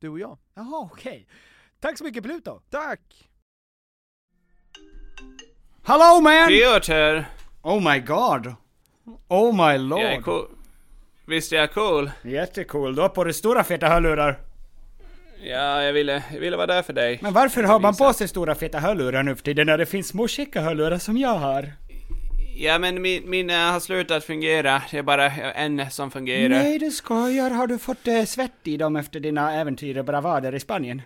Du och jag. Jaha, okej. Tack så mycket Pluto! Tack! Hello man! Piotr! Oh my god! Oh my lord! Jag är cool. Visst är jag cool? Jättecool, du har på dig stora feta hörlurar. Ja, jag ville, jag ville vara där för dig. Men varför har man på sig stora feta hörlurar nu för tiden när det finns små chicka hörlurar som jag har? Ja, men min, min äh, har slutat fungera. Det är bara en som fungerar. Nej du skojar, har du fått eh, svett i dem efter dina äventyr och bravader i Spanien?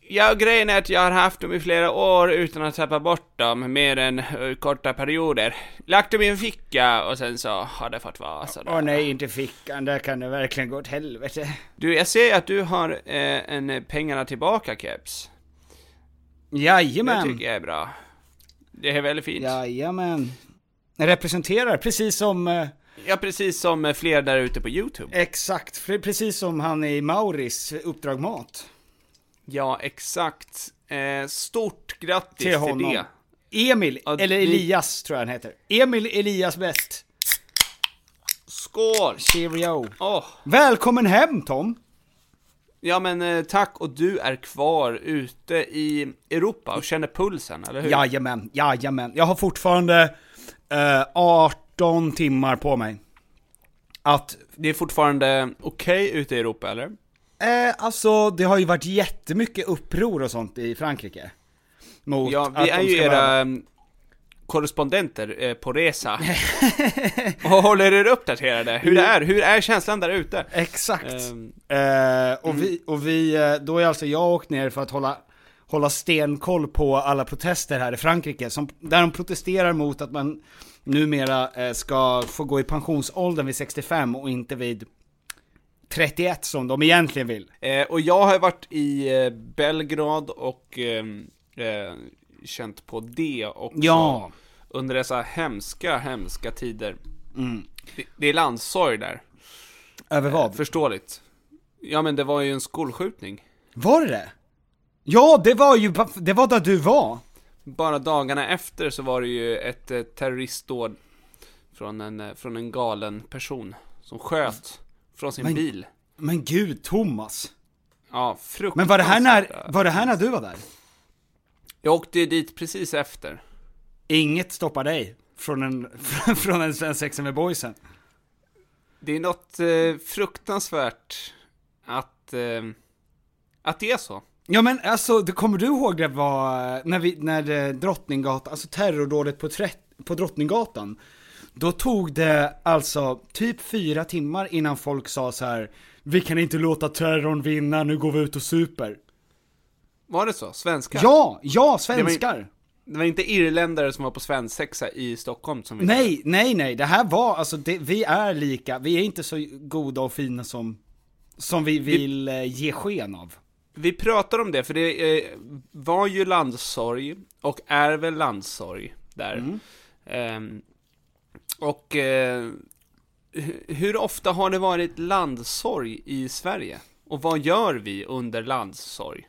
Ja, grejen är att jag har haft dem i flera år utan att tappa bort dem mer än eh, korta perioder. Lagt dem i en ficka och sen så har det fått vara sådär. Åh nej, inte fickan, där kan det verkligen gå åt helvete. Du, jag ser att du har eh, en pengarna tillbaka-keps. Det Jajamän! tycker jag är bra. Det är väldigt fint. Jajamän. Representerar, precis som... eh, Ja, precis som eh, fler där ute på YouTube. Exakt, precis som han i Mauris Uppdrag Mat. Ja, exakt. Eh, stort grattis Till till, honom. det. Emil, eller Elias tror jag han heter. Emil Elias Bäst. Skål! Cheerio. Åh, Välkommen hem Tom! ja men tack och du är kvar ute i Europa och känner pulsen, eller hur? Jajamän, jajamän. Jag har fortfarande eh, 18 timmar på mig. Att, Det är fortfarande okej ute i Europa, eller? eh, alltså det har ju varit jättemycket uppror och sånt i Frankrike. Mot Ja, att vi är de ju era vara- mm, korrespondenter eh, på resa. och håller er uppdaterade. Hur det är, hur är känslan där ute? Exakt. Ehm, Eh, och vi, och vi, eh, då är alltså jag åkt ner för att hålla, hålla stenkoll på alla protester här i Frankrike, som, där de protesterar mot att man numera eh, ska få gå i pensionsåldern vid 65 och inte vid 31 som de egentligen vill. Eh, och jag har varit i eh, Belgrad och ehm, eh, känt på det också. Ja. Under dessa hemska, hemska tider. Mm. Det, det är landssorg där. Över vad? Förståeligt. Ja men det var ju en skolskjutning. Var det? Ja, det var ju, det var där du var. Bara dagarna efter så var det ju ett eh, terroristdåd från en, eh, från en galen person som sköt från sin Men- bil. Men gud, Thomas. Ja, fruktansvärt. Men var det här när, var det här när du var där? Jag åkte dit precis efter. Inget stoppar dig från en, från en svensk sexa med boysen. Det är något eh, fruktansvärt att, eh, att det är så. Ja men alltså, det, kommer du ihåg det var, när vi, när eh, Drottninggatan, alltså terrordådet på, tre, på Drottninggatan Då tog det alltså typ fyra timmar innan folk sa så här. Vi kan inte låta terrorn vinna, nu går vi ut och super Var det så? Svenskar? Ja, ja svenskar! Det var inte irländare som var på svensexa i Stockholm som vi Nej, nej, nej, det här var, alltså det, vi är lika, vi är inte så goda och fina som, som vi vill eh, ge sken av Vi pratar om det, för det eh, var ju landssorg, och är väl landssorg där. Ehm, och eh, hu- hur ofta har det varit landssorg i Sverige? Och vad gör vi under landssorg?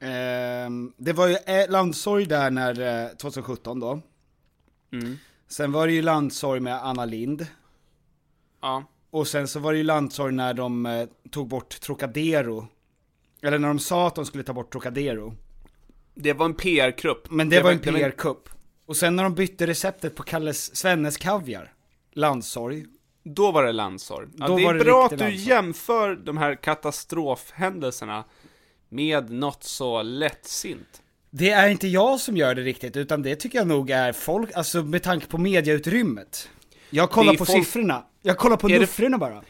Ehm, det var ju eh, landsorg där när, eh, 2017 då. Sen var det ju landsorg med Anna Lind. Ja. Och sen så var det ju landsorg när de eh, tog bort Trocadero. Eller när de sa att de skulle ta bort Trocadero. Det var en PR-kupp. Men det, var en PR-kupp. Och sen när de bytte receptet på Kalles Svennes Kaviar. Landsorg. Då var det landssorg. Ja, det var är det bra att du landssorg. jämför de här katastrofhändelserna med något så lättsint. Det är inte jag som gör det riktigt, utan det tycker jag nog är folk, alltså med tanke på mediautrymmet. Jag kollar Det på folk- siffrorna. Jag kollar på det- nuffrorna bara.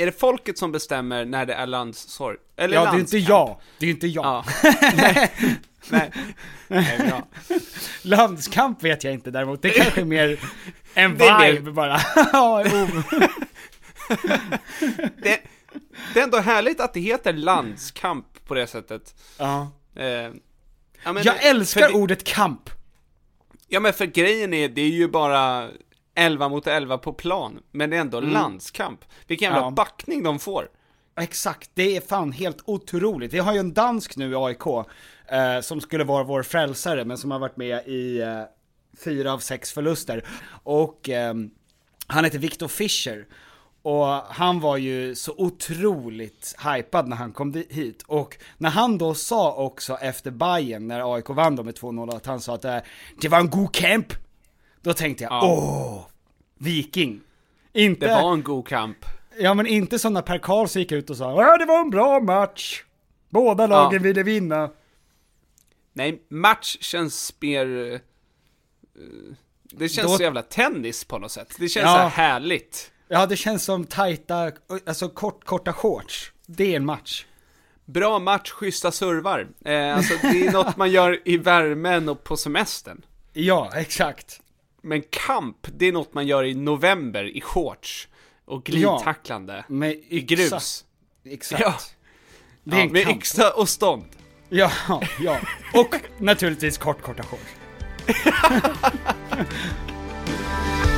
Är det folket som bestämmer när det är landssorg? Eller Ja, det är inte jag. Det är inte jag. Ja. nej, nej. nej bra. Landskamp vet jag inte däremot, det kanske är mer en är mer- vibe bara. Ja. Det, det är ändå härligt att det heter landskamp på det sättet. ja. Eh, ja, Jag älskar ordet kamp. Ja men för grejen är, det är ju bara 11 mot 11 på plan, men det är ändå landskamp. Vilken jävla Ja. backning de får. Exakt, det är fan helt otroligt. Vi har ju en dansk nu i AIK, eh, som skulle vara vår frälsare, men som har varit med i eh, fyra av sex förluster. Och ehm, han heter Victor Fischer. Och han var ju så otroligt hypad när han kom hit. Och när han då sa också efter Bayern när AIK vann då med 2-0, att han sa att eh, det var en god camp. Då tänkte jag, Ja. åh, Viking. Inte... Det var en god kamp. Ja men inte som när Per Karlsson gick ut och sa ja det var en bra match. Båda lagen Ja. ville vinna. Nej, match känns mer... eh, det känns Då- så jävla tennis på något sätt. Det känns Ja. så här härligt. Ja det känns som tajta, alltså kort, korta shorts. Det är en match. Bra match, schyssta servar. Eh, alltså det är något man gör i värmen och på semestern. Ja, exakt. Men kamp, det är något man gör i november i shorts. Och glidtacklande. Med I yxa. grus. Exakt. Ja. Det är Ja, en med kamp. yxa och stånd. Ja, ja. Och naturligtvis kort, korta shorts.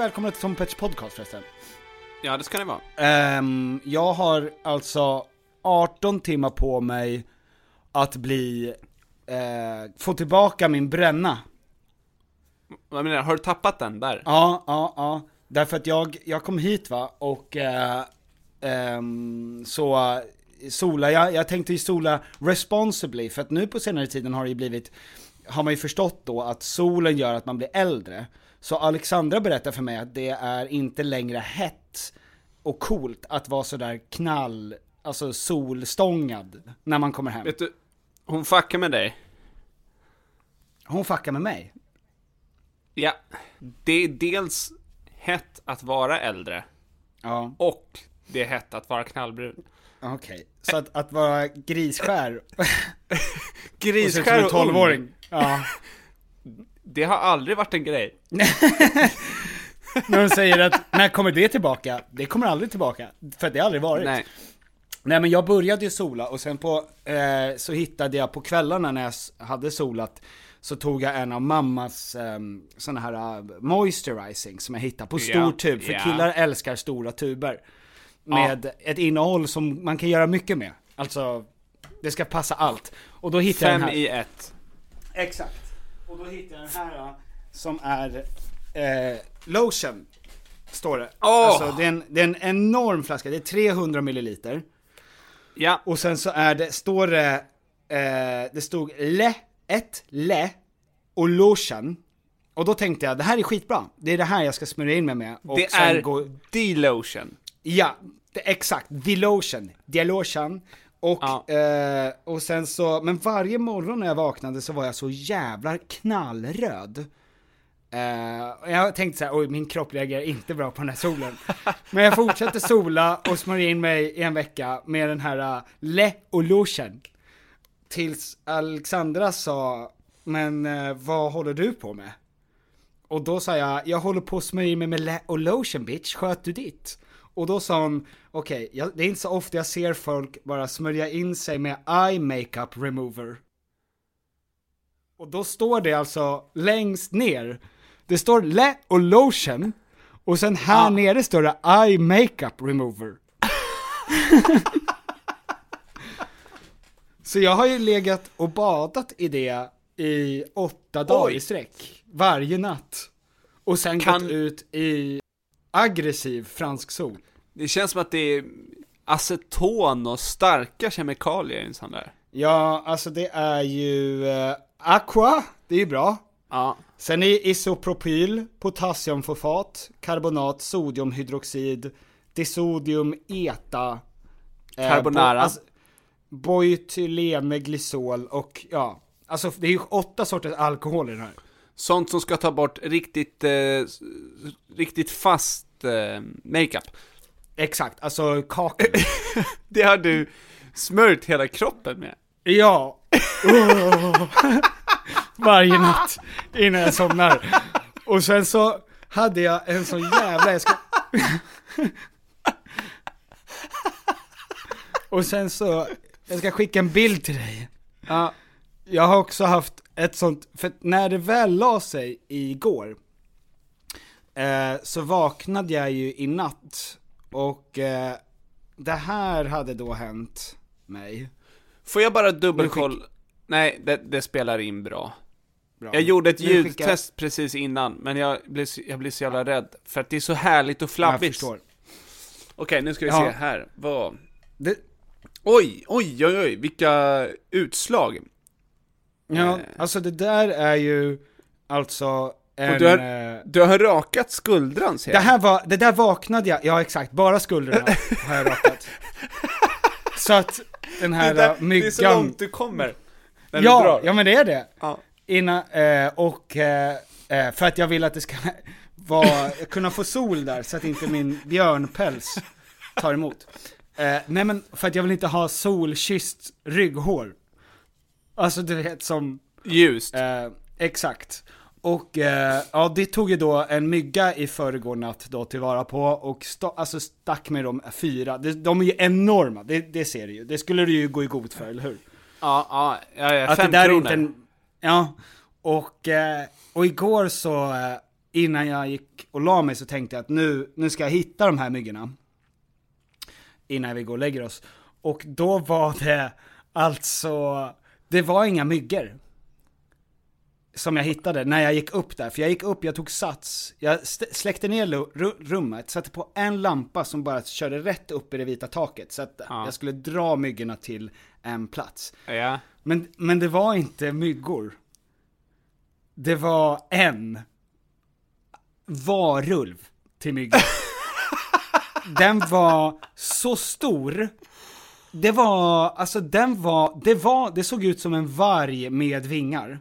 välkomna till Tom Peters podcast förresten. Ja, det ska det vara. Ehm, jag har alltså 18 timmar på mig att bli, eh, få tillbaka min bränna. Vad menar du? Har du tappat den där? Ja, ja, ja. Därför att jag, jag kom hit va, och eh, ehm, så sola, jag, jag tänkte ju sola responsibly, för att nu på senare tiden har det ju blivit, har man ju förstått då att solen gör att man blir äldre. Så Alexandra berättar för mig att det är inte längre hett och coolt att vara sådär knall, alltså solstångad när man kommer hem. Vet du, hon fuckar med dig. Hon fuckar med mig. Ja, det är dels hett att vara äldre, Ja, och det är hett att vara knallbrun. okej. Så att, att vara grisskär och Grisskär och ung, tolvåring. Ja. det har aldrig varit en grej. När de säger att, när kommer det tillbaka? Det kommer aldrig tillbaka, för det har aldrig varit. Nej. Nej men jag började ju sola och sen på, eh, så hittade jag på kvällarna när jag hade solat, så tog jag en av mammas um, såna här uh, moisturizing som jag hittade på stor Ja, tub, för ja. killar älskar stora tuber. Med ett innehåll som man kan göra mycket med. Alltså, det ska passa allt. Och då hittade jag Fem den här. i ett. Exakt. Och då hittade jag den här uh, som är eh, lotion. Står det. Åh! Alltså det är, en, det är en enorm flaska, det är 300 milliliter. Ja. Och sen så är det, står det, eh, det stod le, ett le och lotion. Och då tänkte jag, det här är skitbra. Det är det här jag ska smörja in mig med. Och Det sen är gå- D-lotion. Ja, det, exakt. The lotion. The lotion. Och, Ja. eh, och sen så, men varje morgon när jag vaknade så var jag så jävla knallröd. Eh, jag tänkte så här, oj min kropp reagerar inte bra på den här solen. Men jag fortsatte sola och smörja in mig i en vecka med den här uh, Le och lotion. Tills Alexandra sa, men eh, vad håller du på med? Och då sa jag, jag håller på att smörja in mig med Le och lotion bitch, sköt du ditt? Och då sa hon, okej, jag- det är inte så ofta jag ser folk bara smörja in sig med eye makeup remover. Och då står det alltså längst ner, det står Le och lotion, och sen här nere står det eye makeup remover. Så jag har ju legat och badat i det i åtta dagar i sträck, varje natt. Och sen Kan- gått ut i aggressiv fransk sol. Det känns som att det är aceton och starka kemikalier i en sån där. Ja, alltså det är ju eh, aqua, det är ju bra. Ja. Sen är isopropyl, potassiumfosfat, karbonat, sodiumhydroxid, disodium eta, eh, Carbonara. bo- alltså, Boetyleneglycol och ja, alltså det är ju åtta sorters alkohol i den här. Sånt som ska ta bort riktigt, eh, riktigt fast eh, makeup. Exakt, alltså kakor. Det har du smörjt hela kroppen med. Ja. Oh. Varje natt innan jag somnar. Och sen så hade jag en sån jävla, jag ska... Och sen så, jag ska skicka en bild till dig. Ja. Jag har också haft ett sånt, för när det väl la sig igår, eh, så vaknade jag ju i natt, och eh, det här hade då hänt mig. Får jag bara dubbelkolla? Nej, det, det spelar in bra. Bra. Jag gjorde ett ljudtest precis innan, men jag blev, jag blev så jävla rädd. För att det är så härligt och flabbigt. Okej, nu ska vi Ja. se här. Vad... Det, Oj, oj, oj, oj, vilka utslag. ja, Eh. alltså det där är ju, alltså, en... Du har, eh, du har rakat skuldran ser det jag. här var, det där vaknade jag, ja exakt, bara skulderna har jag rakat. Så att den här det, där, eh, myggan... det är så långt du kommer. När du Ja, drar. ja men det är det. Ja. Innan, eh, och för att jag vill att det ska vara, kunna få sol där så att inte min björnpäls tar emot. Nej men för att jag vill inte ha solkysst rygghår. Alltså du vet som, Ljust. eh, exakt. Och eh, ja, det tog ju då en mygga i förrgår natt då tillvara på och sta- alltså stack med de fyra. De, de är ju enorma, det, det ser du ju. Det skulle du ju gå i god för, eller hur? Ja, ja, ja, ja Att fem det där är kronor. inte en, ja, och, eh, och igår så, eh, innan jag gick och la mig så tänkte jag att nu, nu ska jag hitta de här myggorna. Innan vi går och lägger oss. Och då var det alltså, det var inga myggor. Som jag hittade när jag gick upp där, för jag gick upp, jag tog sats, jag släckte ner rummet, satte på en lampa som bara körde rätt upp i det vita taket, så att Ja. jag skulle dra myggorna till en plats. Ja. Men, men det var inte myggor. Det var en varulv till myggor. den var så stor. Det var, alltså den var, det var, det såg ut som en varg med vingar.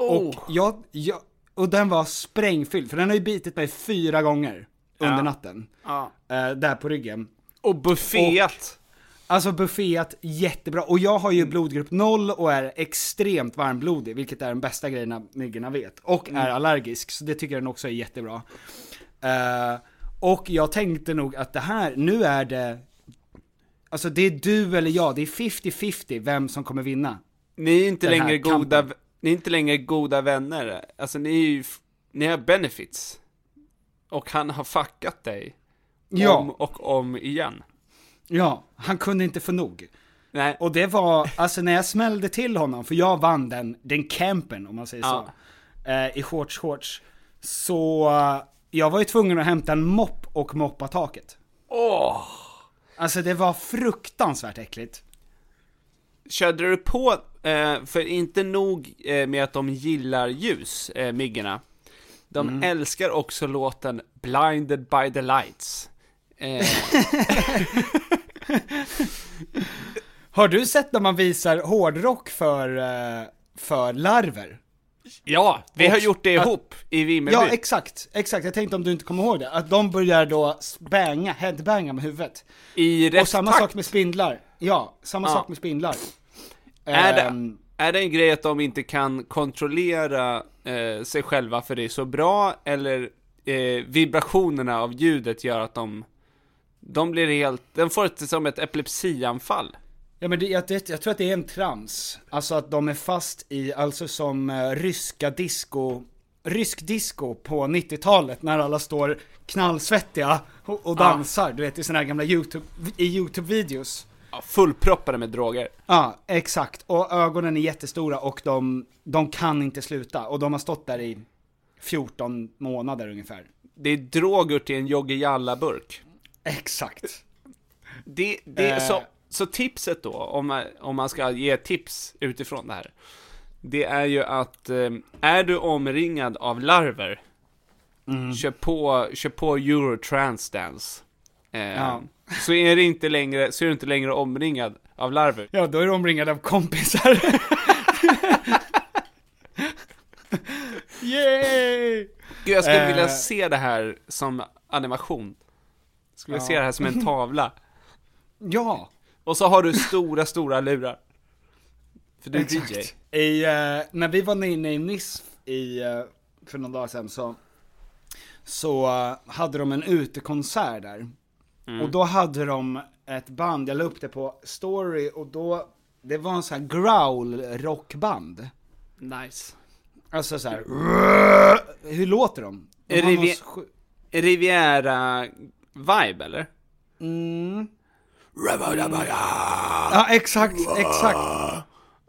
Och jag, jag, och den var sprängfylld, för den har ju bitit mig fyra gånger under Ja. natten. ja. Eh, där på ryggen. Och bufféat. Alltså bufféat jättebra, och jag har ju blodgrupp 0 och är extremt varmblodig, vilket är den bästa grejen myggorna vet. Och är allergisk, så det tycker den också är jättebra. Eh, och jag tänkte nog att det här, nu är det, alltså det är du eller jag, det är 50-50 vem som kommer vinna. Ni är inte längre goda, kampen. Ni är inte längre goda vänner. Alltså ni är ju, ni har benefits. Och han har fuckat dig. Ja. Om och om igen. Ja, han kunde inte få nog. Nej, Och det var, alltså när jag smällde till honom, för jag vann den, den campen om man säger Ja. så. Eh, I shorts shorts. Så eh, jag var ju tvungen att hämta en mopp och moppa taket. åh! Alltså det var fruktansvärt äckligt. Körde du på, eh, för inte nog eh, med att de gillar ljus, eh, myggorna. De Mm. älskar också låten Blinded by the Lights. Eh, Har du sett när man visar hårdrock för, eh, för larver? ja, vi har gjort det att- ihop i Vimmerby. Ja, exakt, exakt. Jag tänkte om du inte kommer ihåg det. Att de börjar då banga, headbanga med huvudet. I rätt Och samma takt. sak med spindlar. Ja, samma Ja. sak med spindlar. Är det, Ehm, är det en grej att de inte kan kontrollera eh, sig själva för det är så bra, eller eh, vibrationerna av ljudet gör att de, de blir helt, de får ett, som ett epilepsianfall? Ja men det, jag, det, jag tror att det är en trans. Alltså att de är fast i, alltså som eh, ryska disco, rysk disco på 90-talet när alla står knallsvettiga och, och Ja. dansar, du vet i såna här gamla YouTube, i YouTube-videos. Ja, fullproppade med droger. Ja, exakt. Och ögonen är jättestora och de, de kan inte sluta. Och de har stått där i 14 månader ungefär. Det är droger till en Jogge Jalla-burk. Exakt. Det, det, Eh. så, så tipset då, om man, om man ska ge tips utifrån det här, det är ju att eh, är du omringad av larver, Mm. kör, på, kör på Eurotrance Dance. Eh, Ja. Så är det inte längre, så är du inte längre omringad av larver. Ja, då är de omringade av kompisar. Yay! Gud, jag skulle Eh. vilja se det här som animation. Skulle vilja se det här som en tavla. Ja, Och så har du stora, stora lurar. För du är DJ. I, eh, när vi var inne i Nice i, eh, för några dagar sedan så, så eh, hade de en utekonsert där. Och då hade de ett band, jag la upp det på story och då, det var en sån här growl rockband. Nice. Alltså så här. hur låter de? de Är har det någon vi- sju- Riviera-vibe, eller? Mm. Ja, exakt, exakt.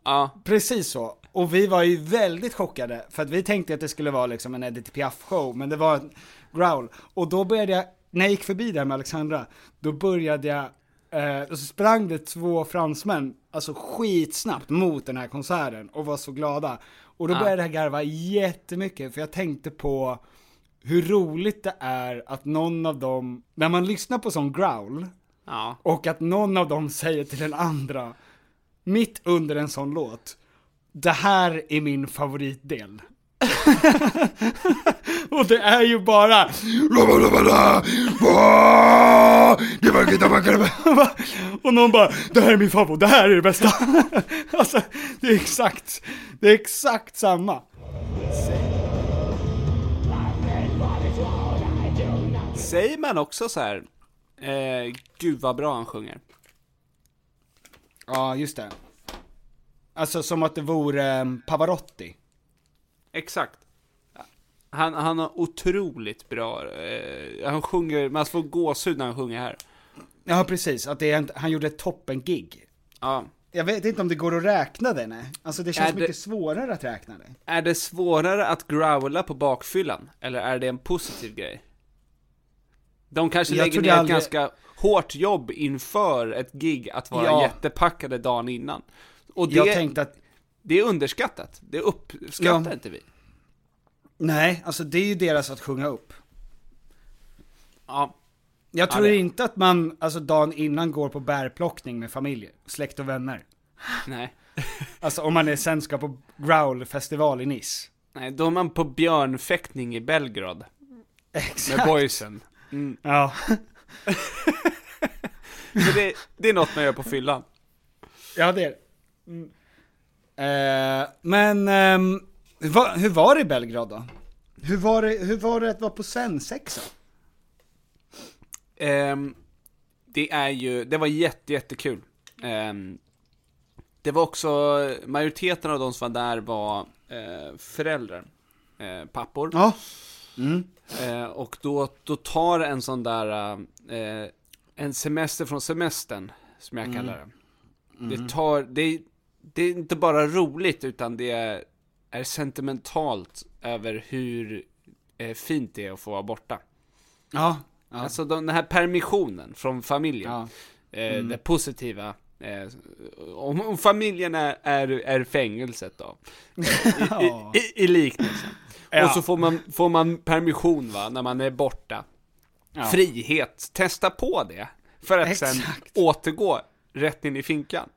Ja. Precis så. Och vi var ju väldigt chockade, för att vi tänkte att det skulle vara liksom en Edith Piaf-show, men det var en growl. Och då började jag, när jag gick förbi där med Alexandra, då började jag, eh, och så sprang det två fransmän, alltså skitsnabbt mot den här konserten och var så glada. Och då Ah. började jag garva jättemycket, för jag tänkte på hur roligt det är att någon av dem, när man lyssnar på sån growl, Ja. och att någon av dem säger till den andra, mitt under en sån låt, det här är min favoritdel. och det är ju bara Och någon bara, det här är min favorit, det här är det bästa. alltså, det är exakt, det är exakt samma. Säger man också så här, eh, gud vad bra han sjunger. Ja, just det. Alltså som att det vore um, Pavarotti. Exakt. Han, han har otroligt bra, eh, han sjunger, man får gåshud när han sjunger här. Ja, precis. Att det är en, han gjorde ett toppen-gig. Ja. Jag vet inte om det går att räkna det, nej. Alltså det känns Är det- mycket svårare att räkna det. Är det svårare att growla på bakfyllan? Eller är det en positiv grej? De kanske Jag lägger ner det ett aldrig- ganska hårt jobb inför ett gig att vara Ja. jättepackade dagen innan. Och det, Jag tänkte att, det är underskattat. Det uppskattar Ja. inte vi. Nej, alltså det är ju deras att sjunga upp. Ja. Jag Ja, tror det- inte att man, alltså dagen innan går på bärplockning med familj, släkt och vänner. Nej. Alltså om man är sen ska på growl-festival i Nice. Nej, då är man på björnfäktning i Belgrad. Exakt. Med boysen. Mm. Ja. Det, det är något man gör på fyllan. Ja, det är det. Mm. Eh, men, ehm, hur, var, hur var det i Belgrad då? Hur var det, hur var det att vara på svensexa? Ehm, det är ju, det var jätte, jättekul. Ehm, det var också, majoriteten av de som var där var eh, föräldrar, eh, pappor. Ja. Eh, och då, då tar en sån där, eh, en semester från semestern, som jag kallar det. Det tar, det, det är inte bara roligt, utan det är, är sentimentalt över hur eh, fint det är att få vara borta. Ja. ja. Alltså de, den här permissionen från familjen. Ja. Eh, Det positiva. Eh, om, om familjen är, är, är fängelset då. I, i, i, I liknelsen. Ja. Och så får man, får man permission va, när man är borta. Ja. Frihet, testa på det. För att sen Exakt. återgå rätt in i finkan.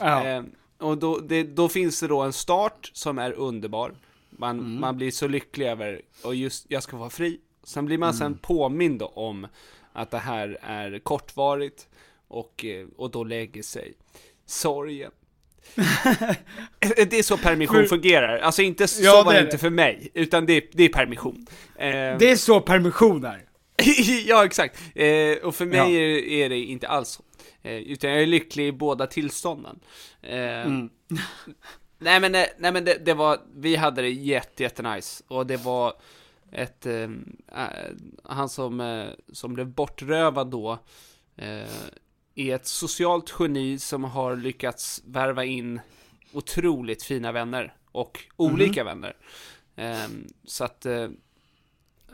Eh, och då, det, då finns det då en start som är underbar. Man, Mm. man blir så lycklig över, och just, jag ska vara fri. Sen blir man Mm. sen påmind om att det här är kortvarigt. Och, och då lägger sig sorgen. det är så permission För- fungerar. Alltså inte så Ja, var det inte för mig, utan det, det är permission. Eh, Det är så permission är. ja, exakt. Eh, och för mig Ja. är, är det inte alls så. Eh, utan jag är lycklig i båda tillstånden. Eh, Mm. Nej men, eh, nej, men det, det var, vi hade det jätte, jätte nice. Och det var ett, äh, han som, eh, som blev bortrövad då, eh, är ett socialt geni som har lyckats värva in otroligt fina vänner. Och olika vänner. Eh, så att,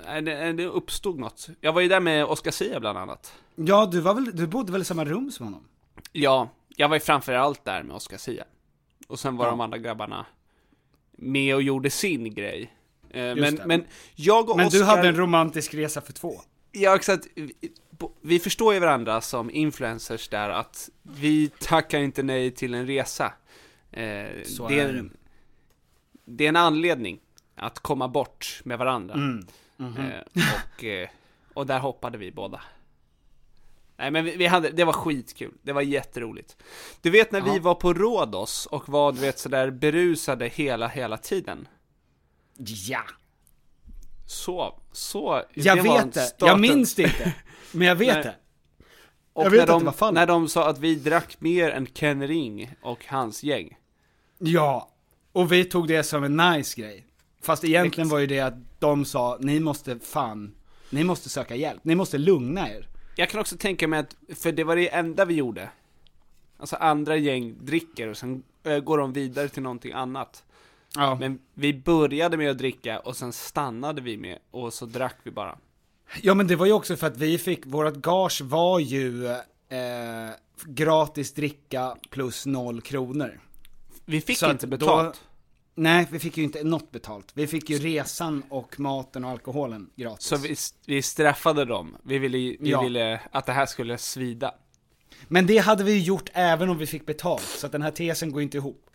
det, det uppstod något. Jag var ju där med Oscar Sia bland annat. Ja, du var väl, du bodde väl i samma rum som honom? Ja, jag var ju framför allt där med Oscar Sia. Och sen var Ja. de andra grabbarna med och gjorde sin grej. Eh, men, det. men jag och Men Oscar... du hade en romantisk resa för två. Ja, exakt. Vi- förstår ju varandra som influencers där att vi tackar inte nej till en resa. Eh, Så det, är en, det är en anledning att komma bort med varandra. Mm. Eh, och, eh, och där hoppade vi båda. Nej men vi, vi hade, det var skitkul, det var jätteroligt. Du vet när vi Ja. var på Rhodos och var du vet sådär berusade hela, hela tiden. Ja. Så, så. Jag det vet det. Jag minns det inte. Men jag vet det. Och Jag vet när, de, det var när de sa att vi drack mer än Ken Ring och hans gäng. Ja. Och vi tog det som en nice grej. Fast egentligen var ju det att de sa, ni måste fan, ni måste söka hjälp, ni måste lugna er. Jag kan också tänka mig att, för det var det enda vi gjorde. Alltså andra gäng dricker och sen går de vidare till någonting annat. Ja. Men vi började med att dricka och sen stannade vi med och så drack vi bara. Ja men det var ju också för att vi fick, vårat gage var ju eh, gratis dricka plus noll kronor. Vi fick Så inte betalt. då- Nej, vi fick ju inte något betalt. Vi fick ju resan och maten och alkoholen gratis. Så vi, vi straffade dem. Vi ville, vi Ja. ville att det här skulle svida. Men det hade vi ju gjort även om vi fick betalt, så att den här tesen går inte ihop.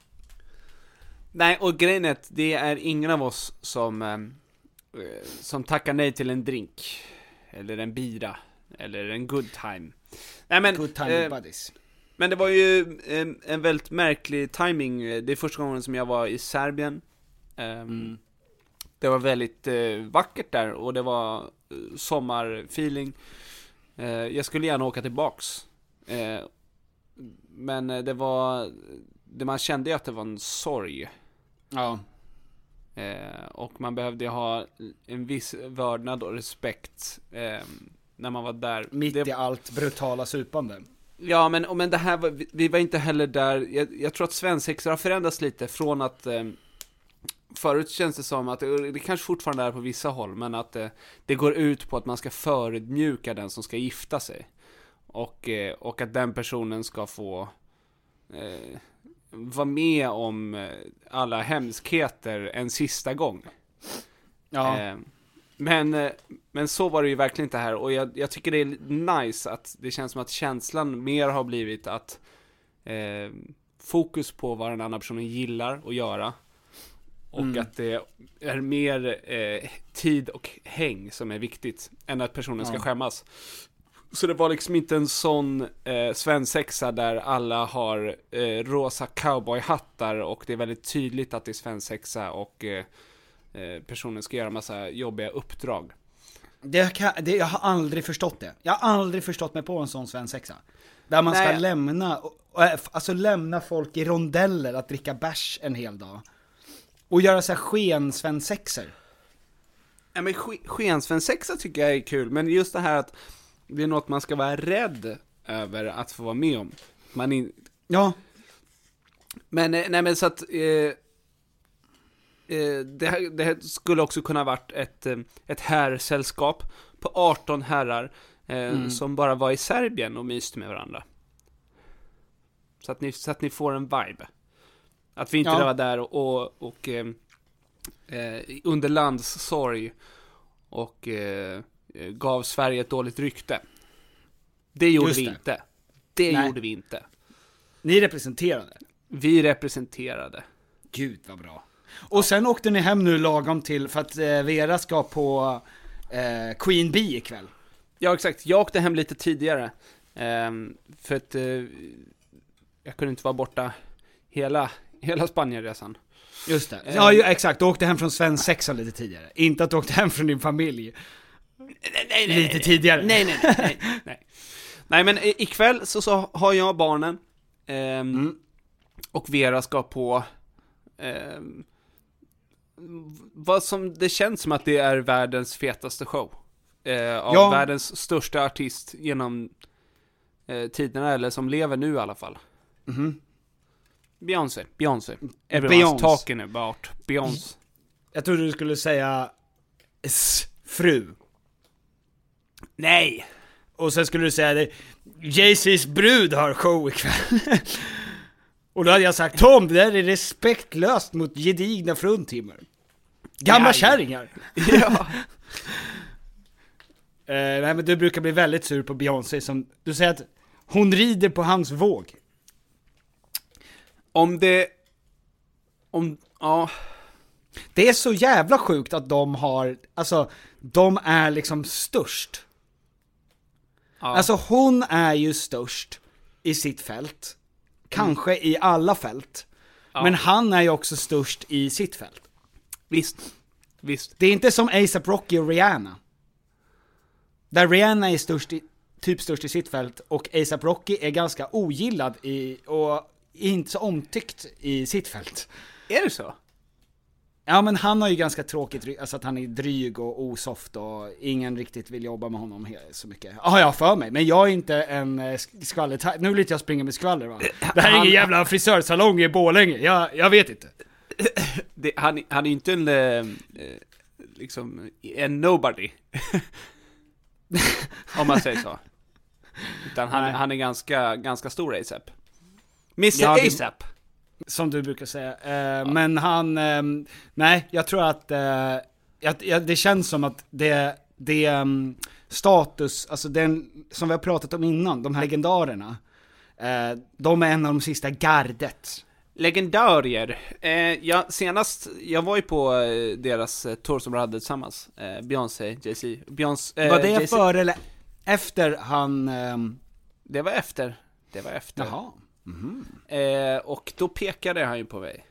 Nej, och grejen är att det är ingen av oss som, eh, som tackar nej till en drink. Eller en bira. Eller en good time. Nej men, Good time eh, buddies. Men det var ju en, en väldigt märklig timing. Det är första gången som jag var i Serbien. Ehm, Det var väldigt eh, vackert där och det var eh, sommarfeeling. Eh, jag skulle gärna åka tillbaks. Eh, men eh, det var, det man kände ju att det var en sorg. Ja. Eh, och man behövde ha en viss vördnad och respekt eh, när man var där. Mitt det, i allt brutala supande. Ja, men, men det här var, vi, var inte heller där, jag, jag tror att svensexor har förändrats lite från att eh, Förut känns det som att, det kanske fortfarande är på vissa håll, men att eh, det går ut på att man ska förödmjuka den som ska gifta sig. Och, eh, och att den personen ska få eh, vara med om eh, alla hemskheter en sista gång. Ja. Men, eh, men så var det ju verkligen inte här och jag, jag tycker det är nice att det känns som att känslan mer har blivit att eh, fokus på vad den andra personen gillar att göra och Mm. att det är mer eh, tid och häng som är viktigt än att personen ska Ja. skämmas. Så det var liksom inte en sån eh, svensexa där alla har eh, rosa cowboyhattar och det är väldigt tydligt att det är svensexa och eh, personen ska göra massa jobbiga uppdrag. Det kan, det, jag har aldrig förstått det. Jag har aldrig förstått mig på en sån svensexa. Där man ska Nej. lämna, och- och, alltså lämna folk i rondeller att dricka bärs en hel dag. Och göra så här skensvensexor. Ja, men sk- skensvensexa tycker jag är kul, men just det här att det är något man ska vara rädd över att få vara med om. Man in... Ja. Men, eh, nej men så att, eh, eh, det, här, det här skulle också kunna varit ett, eh, ett herrsällskap på 18 herrar eh, som bara var i Serbien och myste med varandra. Så att ni, så att ni får en vibe. Att vi inte Ja. var där och, och, och eh, eh, under landssorg och eh, gav Sverige ett dåligt rykte. Det gjorde Just vi det. inte. Det Nej. gjorde vi inte. Ni representerade. Vi representerade. Gud vad bra. Och sen åkte ni hem nu lagom till, för att eh, Vera ska på eh, Queen Bee ikväll. Ja, exakt. Jag åkte hem lite tidigare. ehm, för att eh, jag kunde inte vara borta hela, hela Spanienresan. Just det. Eh. Ja, ju, exakt. Du åkte hem från svensexa lite tidigare. Inte att du åkte hem från din familj. lite tidigare. Nej, nej, nej, nej, nej. Nej, men ikväll så, så har jag barnen. ehm, Och Vera ska på... ehm, vad som, det känns som att det är världens fetaste show. Eh, av Ja. världens största artist genom eh, tiderna, eller som lever nu i alla fall. Beyoncé, Beyoncé. Everyone's talking about Beyoncé. Jag trodde du skulle säga s fru. Nej! Och sen skulle du säga det, Jay-Z's brud har show ikväll. Och då hade jag sagt Tom, det där är respektlöst mot gedigna fruntimmer. Gamla Ja, ja. kärringar. ja. Eh, nej men du brukar bli väldigt sur på Beyoncé som, du säger att hon rider på hans våg. Om det... Om... Ja. Det är så jävla sjukt att de har, alltså, de är liksom störst. ja. Alltså hon är ju störst i sitt fält. Kanske i alla fält. Men han är ju också störst i sitt fält. Visst. Visst. Det är inte som ASAP Rocky och Rihanna. Där Rihanna är störst i, typ störst i sitt fält och ASAP Rocky är ganska ogillad i, och inte så omtyckt i sitt fält. Är det så? Ja men han har ju ganska tråkigt, alltså att han är dryg och osoft och ingen riktigt vill jobba med honom så mycket. Har jag för mig, men jag är inte en eh, sk- skvaller Nu vill inte jag springa med skvaller va? Det här är ingen jävla frisörsalong i Borlänge, jag, jag vet inte. Det, han, han är ju inte en... Eh, eh, liksom, en nobody. Om man säger så. Utan han, Nej. han är ganska, ganska stor ASAP. Mr Ja, ASAP. Som du brukar säga. Eh, Men han, ehm, nej jag tror att, eh, det känns som att det, det ehm, status, alltså den, som vi har pratat om innan, de här legendarerna, eh, de är en av de sista gardet. Legendarier. Eh, jag, senast, jag var ju på eh, deras eh, tour som de hade tillsammans. Eh, Beyoncé, Jay-Z. Beyoncé, eh, Var det före eller efter han, ehm, Det var efter. Det var efter. jaha. Eh, och då pekade han ju på mig.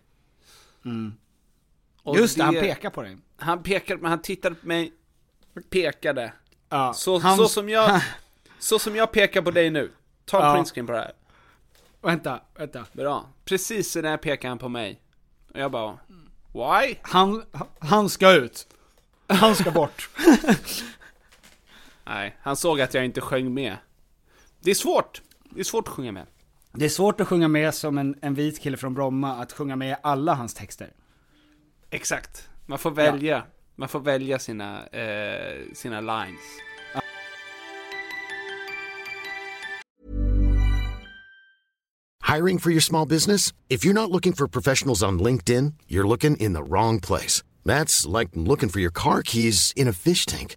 Och Just det, han pekar på dig. Han pekade, men han tittade på mig, pekade. Ja, Så, han- så, som jag, så som jag pekar på dig nu. Ta en Ja. printscreen på det här. Vänta, vänta. Bra. Precis där pekar han på mig. Och jag bara, why? Han, han ska ut. Han ska bort. Nej, han såg att jag inte sjöng med. Det är svårt. Det är svårt att sjunga med. Det är svårt att sjunga med som en, en vit kille från Bromma, att sjunga med alla hans texter. Exakt. Man får välja. Man får välja sina, eh, sina lines. Hiring for your small business? If you're not looking for professionals on LinkedIn, you're looking in the wrong place. That's like looking for your car keys in a fish tank.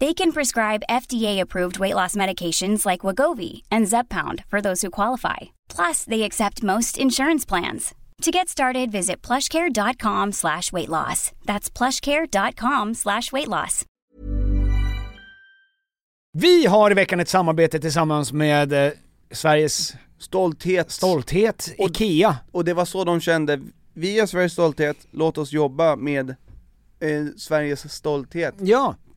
They can prescribe FDA-approved weight loss medications like Wagovi and Zepbound for those who qualify. Plus, they accept most insurance plans. To get started, visit plushcare.com slash weight loss. That's plushcare.com slash weight loss. Vi har i veckan ett samarbete tillsammans med eh, Sveriges Stolthet. stolthet, Och- IKEA. Och det var så de kände, vi är Sveriges stolthet, låt oss jobba med eh, Sveriges stolthet. Ja,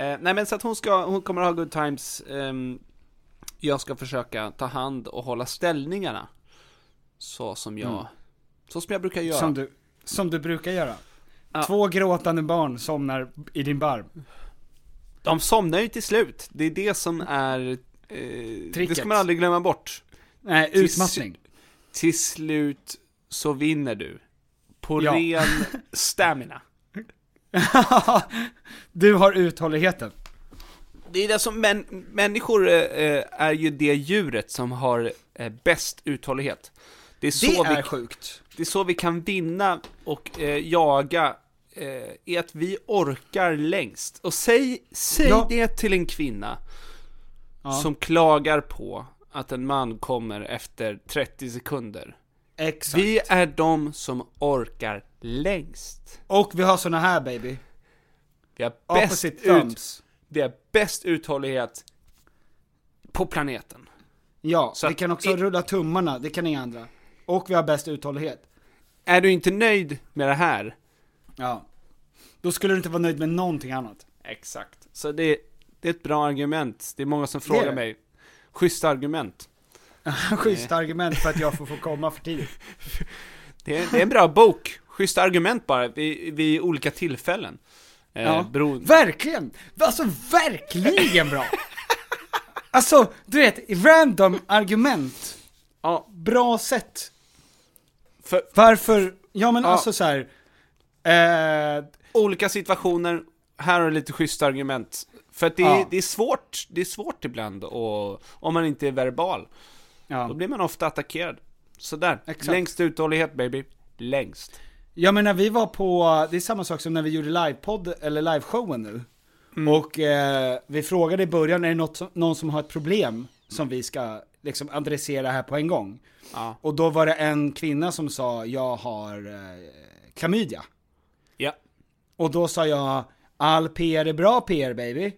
Eh, nej men så att hon ska, hon kommer att ha good times. Ehm, jag ska försöka ta hand och hålla ställningarna. Så som jag, Mm. så som jag brukar göra. Som du, som du brukar göra. Ja. Två gråtande barn somnar i din barm. De somnar ju till slut. Det är det som är, eh, det Tricket. ska man aldrig glömma bort. Nej, Till utmattning. Till slut så vinner du. På Ja. ren stamina. du har uthålligheten. Det är det som, män, människor eh, eh, är ju det djuret som har eh, bäst uthållighet. Det är, så Det är vi, sjukt. det är så vi kan vinna och eh, jaga, eh, är att vi orkar längst. Och säg, säg Ja. det till en kvinna Ja. som klagar på att en man kommer efter 30 sekunder. Exakt. Vi är de som orkar längst. Och vi har såna här baby. Vi har bäst, ut, vi har bäst uthållighet på planeten. Ja, Så vi kan också rulla tummarna, det kan inga andra. Och vi har bäst uthållighet. Är du inte nöjd med det här? Ja. Då skulle du inte vara nöjd med någonting annat. Exakt. Så det, det är ett bra argument. Det är många som frågar mig. Schyssta argument. Schysst argument för att jag får få komma för tidigt. Det är, det är en bra bok. Schyssta argument bara, vid, vid olika tillfällen. Eh, Ja. bero, Verkligen! Alltså verkligen bra! Alltså, du vet, random argument. ja, Bra sätt. för Varför, ja men Ja. alltså så här. Eh, olika situationer, här har du lite schyssta argument. För att det, Ja. det är svårt, det är svårt ibland och om man inte är verbal. Då ja. blir man ofta attackerad. Sådär, Exakt. längst uthållighet baby. Längst. ja men när vi var på, det är samma sak som när vi gjorde livepodd, eller liveshowen nu. Och eh, vi frågade i början, är det något som, någon som har ett problem som vi ska liksom adressera här på en gång? Ja. Och då var det en kvinna som sa, jag har eh, klamydia. Ja. Och då sa jag, all PR är bra PR baby.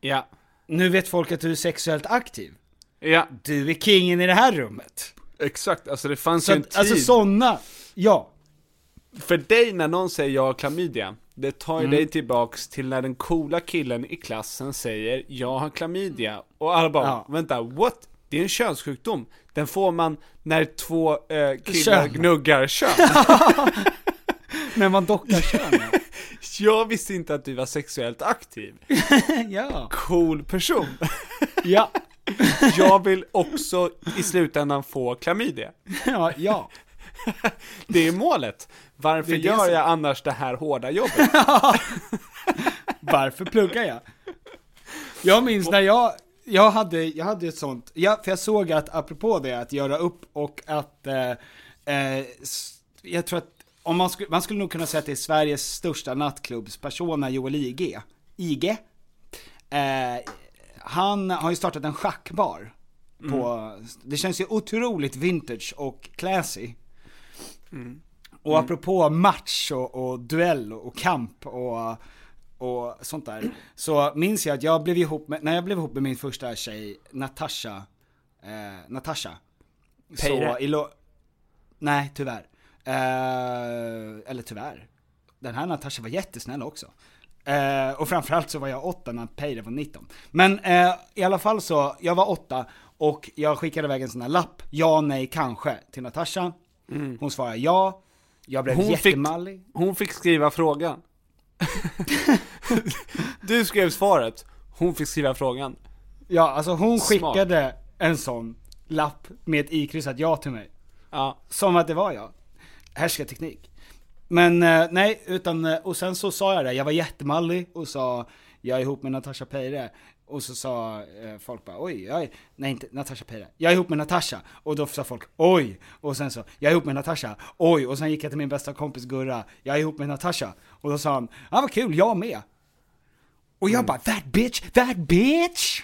Ja. Nu vet folk att du är sexuellt aktiv. Ja. Du är kingen i det här rummet. Exakt, alltså det fanns Så ju en att, tid. alltså sådana, ja. För dig när någon säger jag har klamydia, det tar Mm. ju dig tillbaks till när den coola killen i klassen säger jag har klamydia. Och alla bara, Ja. vänta, what? Det är en könssjukdom. Den får man när två eh, killar Kön. gnuggar kön. När man dockar kön. Jag visste inte att du var sexuellt aktiv. ja. Cool person. Ja. Jag vill också i slutändan få klamydia. Ja, ja. Det är målet. Varför Det gör jag annars det här hårda jobbet? Varför pluggar jag? Jag minns när jag, jag hade, jag hade ett sånt, ja, för jag såg att apropå det, att göra upp och att, eh, eh, jag tror att, om man, skulle, man skulle nog kunna säga att det är Sveriges största nattklubbspersona, Joel IG. IG. Eh, han har ju startat en schackbar. På, det känns ju otroligt vintage och classy. Och apropå match och, och duell och kamp och, och sånt där. Så minns jag att jag blev ihop med, när jag blev ihop med min första tjej, Natasha, eh, Natasha. Peire. Så i lo- Nej, tyvärr. Eh, eller tyvärr. Den här Natasha var jättesnäll också. Eh, och framförallt så var jag åtta när Peire var 19. Men eh, i alla fall så, jag var åtta och jag skickade iväg en sån här lapp, ja, nej, kanske, till Natasha. Hon svarade ja, jag blev Hon fick- jättemallig. Hon fick skriva frågan. Du skrev svaret, hon fick skriva frågan. Ja, alltså hon Smart. skickade en sån lapp med ett ikryssat ja till mig. Ja. Som att det var jag. Härskarteknik. Men eh, nej, utan, eh, och sen så sa jag det, jag var jättemallig och sa jag är ihop med Natasha Peire. Och så sa eh, folk bara oj, jag är, nej inte Natasha Peire, jag är ihop med Natasha. Och då sa folk oj, och sen så, jag är ihop med Natasha, oj, och sen gick jag till min bästa kompis Gurra, jag är ihop med Natasha. Och då sa han, ja vad kul, jag med. Och jag bara, that bitch, that bitch!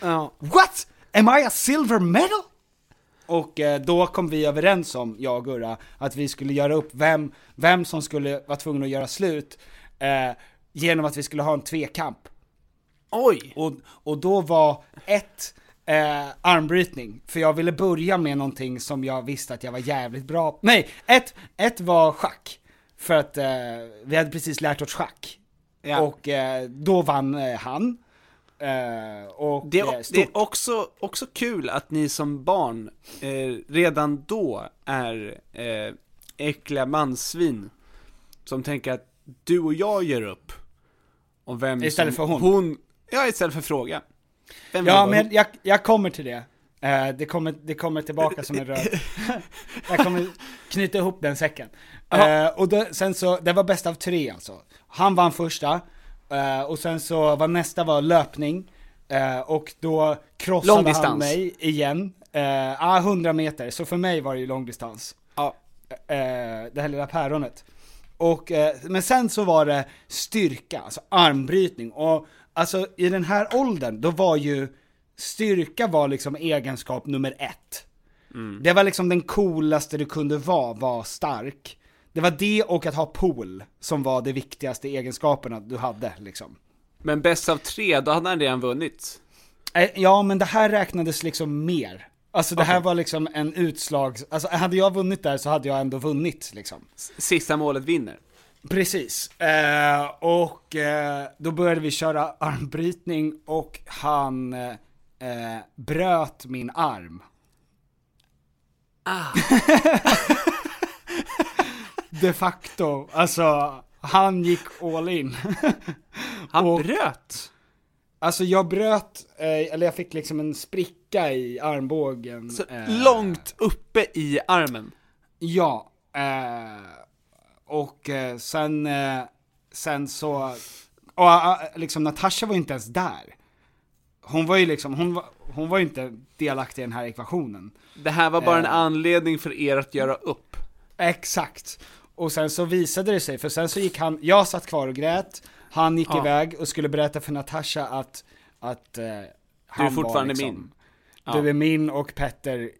Ja. What? Am I a silver medal? Och eh, då kom vi överens om, jag och Gurra, att vi skulle göra upp vem, vem som skulle vara tvungen att göra slut eh, genom att vi skulle ha en tvekamp. Oj! Och, och då var ett eh, armbrytning, för jag ville börja med någonting som jag visste att jag var jävligt bra Nej, ett, ett var schack. För att eh, vi hade precis lärt oss schack. Ja. Och eh, då vann eh, han. Eh, och Det eh, är, stort. det är också, också kul att ni som barn eh, redan då är eh, äckliga mansvin som tänker att du och jag gör upp om vem Istället som, för hon. Ja, istället för fråga. Vem Ja, men jag, jag kommer till det. Eh, det, kommer, det kommer tillbaka som en röd. jag kommer knyta ihop den säcken. Eh, och då, sen så, det var bäst av tre alltså. Han vann första, eh, och sen så var nästa var löpning, eh, och då krossade han mig igen. Ja, 100 meter, så för mig var det ju långdistans. Ja. Eh, det här lilla päronet. Och, men sen så var det styrka, alltså armbrytning. Och alltså i den här åldern, då var ju styrka var liksom egenskap nummer ett. Det var liksom den coolaste du kunde vara, var stark. Det var det och att ha pool som var de viktigaste egenskaperna du hade liksom. Men bäst av tre, då hade han redan vunnit. Eh, Ja, men det här räknades liksom mer. Alltså det här var liksom en utslags, alltså hade jag vunnit där så hade jag ändå vunnit liksom. Sista målet vinner. Precis, eh, och eh, då började vi köra armbrytning och han eh, eh, bröt min arm. De facto, alltså han gick all in. Han Och- bröt? Alltså jag bröt, eh, eller jag fick liksom en spricka i armbågen. Så eh, långt uppe i armen. Ja, eh, och eh, sen, eh, sen så, och eh, liksom Natasha var ju inte ens där. Hon var ju liksom, hon var, hon var ju inte delaktig i den här ekvationen. Det här var bara en anledning för er att göra upp. Exakt. Och sen så visade det sig, för sen så gick han, jag satt kvar och grät, han gick Ja. iväg och skulle berätta för Natasha att, att eh, han var fortfarande liksom, min. Ja. Du är min och Petter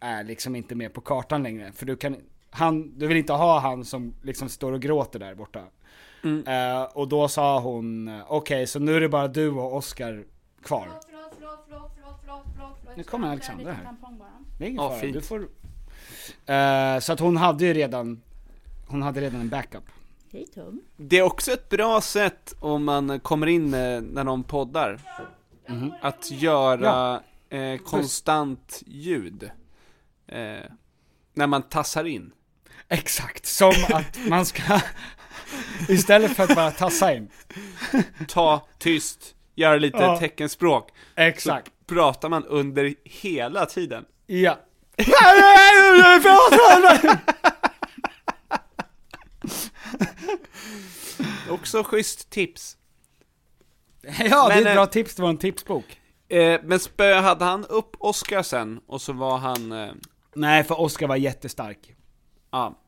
är liksom inte med på kartan längre. För du kan, han, du vill inte ha han som liksom står och gråter där borta. Mm. Eh, och då sa hon, eh, okej så nu är det bara du och Oscar kvar. Förlåt, förlåt, förlåt, förlåt, förlåt, förlåt, förlåt. Nu kommer lite här. Det är ingen Ja, fara, fint. du får... Eh, så att hon hade ju redan, hon hade redan en backup. Hej Tom. Det är också ett bra sätt om man kommer in eh, när någon poddar. Mhm. Att göra, eh, konstant ljud. Eh, när man tassar in. Exakt, som att man ska, istället för att bara tassa in. Ta tyst, göra lite Ja. teckenspråk. Exakt. Så pratar man under hela tiden. Ja. Också schysst tips. Ja, det är Men, ett eh, bra tips, det var en tipsbok. Eh, men spö hade han upp Oscar sen, och så var han... Eh, Nej, för Oscar var jättestark. ja.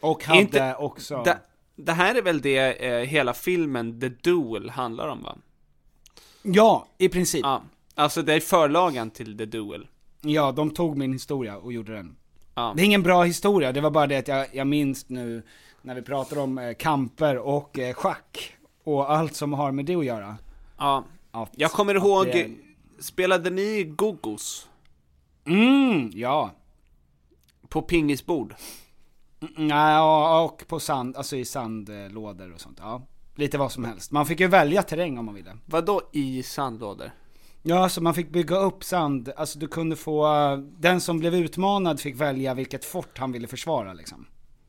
Och hade Inte- också... Det, det här är väl det eh, hela filmen The Duel handlar om va? Ja, i princip. Ja. Alltså det är förlagan till The Duel. Ja, de tog min historia och gjorde den. Ja. Det är ingen bra historia, det var bara det att jag, jag minns nu när vi pratar om eh, kamper och eh, schack och allt som har med det att göra. Ja. Att, Jag kommer ihåg, det- spelade ni Gogos? Mm, ja. På pingisbord? Mm, Ja, och på sand, alltså i sandlådor och sånt, ja. Lite vad som helst. Man fick ju välja terräng om man ville. Vad då i sandlådor? Ja, så man fick bygga upp sand, alltså du kunde få, den som blev utmanad fick välja vilket fort han ville försvara liksom.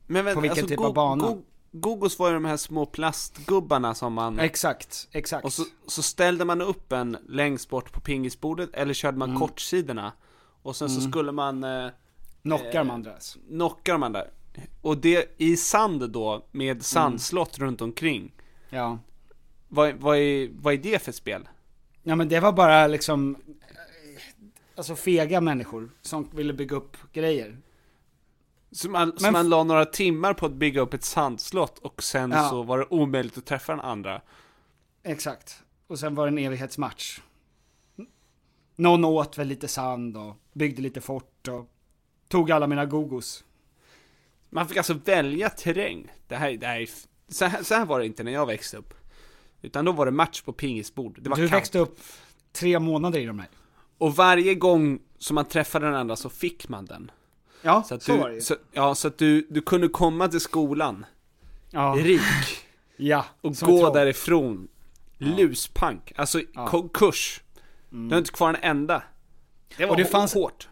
Men På vilken typ av bana? Go- Gogos var ju de här små plastgubbarna som man... Exakt, exakt. Och så, så ställde man upp en längst bort på pingisbordet, eller körde Mm. man kortsidorna. Och sen så skulle man... Eh, Knockar eh, man dras. knocka de andra. Och det i sand då, med sandslott runt omkring. Ja. Vad, vad, är, vad är det för spel? Ja men det var bara liksom, eh, alltså fega människor som ville bygga upp grejer. Så man, så Men- man la några timmar på att bygga upp ett sandslott och sen Ja. så var det omöjligt att träffa den andra. Exakt. Och sen var det en evighetsmatch. Någon åt väl lite sand och byggde lite fort och tog alla mina gogos. Man fick alltså välja terräng. Det här, det här, så, här, så här var det inte när jag växte upp. Utan då var det match på pingisbord. Det var Du kamp. växte upp tre månader i de här. Och varje gång som man träffade den andra så fick man den. Ja, Så att så du, var det ju. så, Ja, så att du, du kunde komma till skolan Ja. rik Ja, och gå därifrån luspank. Alltså konkurs. Du har inte kvar en enda. Det var Och det fanns- hårt.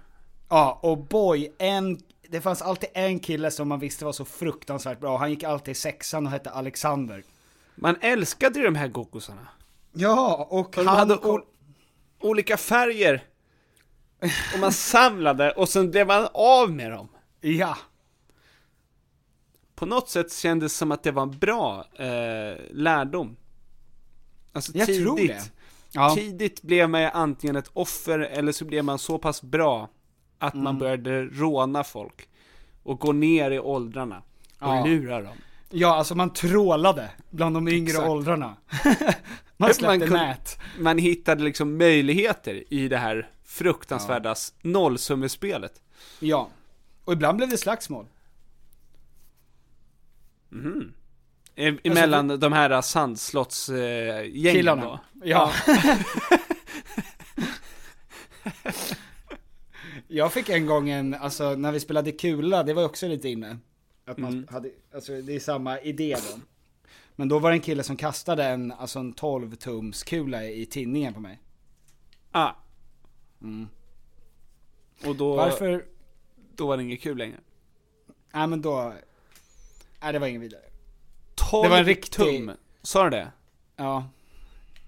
Ja, och boy, en, det fanns alltid en kille som man visste var så fruktansvärt bra. Han gick alltid i sexan och hette Alexander. Man älskade ju de här gogosarna. Ja, och Och han... hade ol- olika färger. Och man samlade och sen blev man av med dem. Ja. På något sätt kändes det som att det var en bra eh, lärdom. Alltså Jag tidigt. tror det. Ja. Tidigt blev man antingen ett offer eller så blev man så pass bra att Mm. man började råna folk. Och gå ner i åldrarna. Och Ja. lura dem. Ja, alltså man trålade bland de yngre Exakt. åldrarna. man släppte kunde- nät. Man hittade liksom möjligheter i det här fruktansvärda ja. nollsummespelet. Ja. Och ibland blev det slagsmål. Mhm. E- Emellan de här sandslottsgängen eh, gängen Killarna. då? Ja. Jag fick en gång en, alltså när vi spelade kula, det var också lite inne. Att man Mm. hade, alltså det är samma idé då. Men då var det en kille som kastade en, alltså en 12 tums kula i tinningen på mig. Ah. Mm. Och då, Varför? då var det inget kul längre. Nej men då, nej det var ingen vidare. 12 Det var en riktig- tum, sa du det? Ja.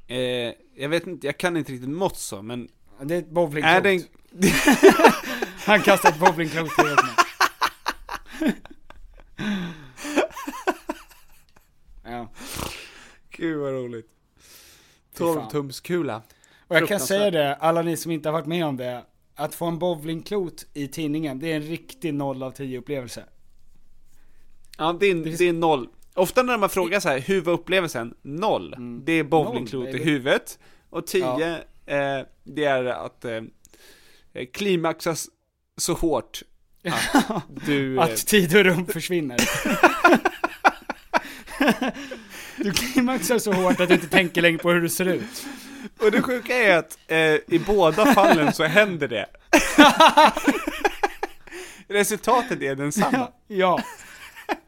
Eh, jag vet inte, jag kan inte riktigt mått så, men Det är ett bowlingklot. är det en... Han kastade ett bowlingklot i på mig. Ja. Gud vad roligt. Fy fan. 12 tums kula. Och jag kan säga det, alla ni som inte har varit med om det, att få en bowlingklot i tidningen, det är en riktig 0 av 10 upplevelse. Ja, det är, det är noll. Ofta när man frågar så här, hur var upplevelsen? Noll. Det är bowlingklot Noll, i huvudet. Och 10, eh, det är att eh, klimaxas så hårt att du... eh, Att tid och rum försvinner. du klimaxar så hårt att du inte tänker längre på hur du ser ut. Och det sjuka är att eh, i båda fallen så händer det. Resultatet är densamma. Ja.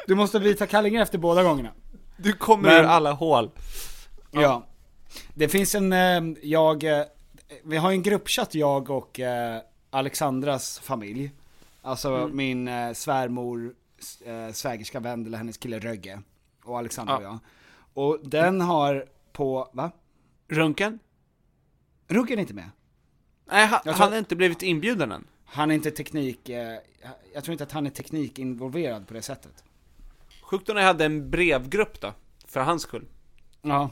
Du måste byta kallingar efter båda gångerna. Du kommer Men- ur alla hål. Ja. Det finns en, eh, jag, eh, vi har en gruppchatt jag och eh, Alexandras familj. Alltså Mm. min eh, svärmor, eh, svägerska Vendela, hennes kille Rögge. Och Alexandra Ja. och jag. Och den har på, va? Runken? Ruggen är inte med. Nej, han, tror- han har inte blivit inbjuden än. Han är inte teknik, eh, jag tror inte att han är teknikinvolverad på det sättet. Sjukt jag hade en brevgrupp då, för hans skull. Ja.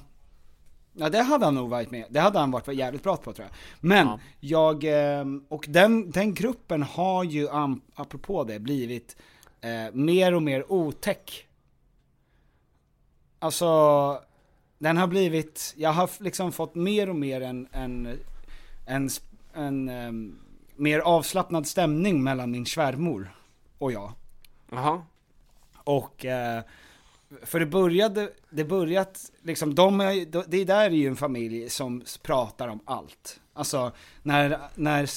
Ja det hade han nog varit med, det hade han varit jävligt bra på tror jag. Men, Ja. jag, eh, och den, den gruppen har ju, apropå det, blivit eh, mer och mer otäck. Alltså, den har blivit, jag har liksom fått mer och mer en, en, en, sp- en, ehm, mer avslappnad stämning mellan min svärmor och jag. Jaha. Och, eh, för det började, det börjat, liksom, de det där är ju en familj som pratar om allt. Alltså, när, när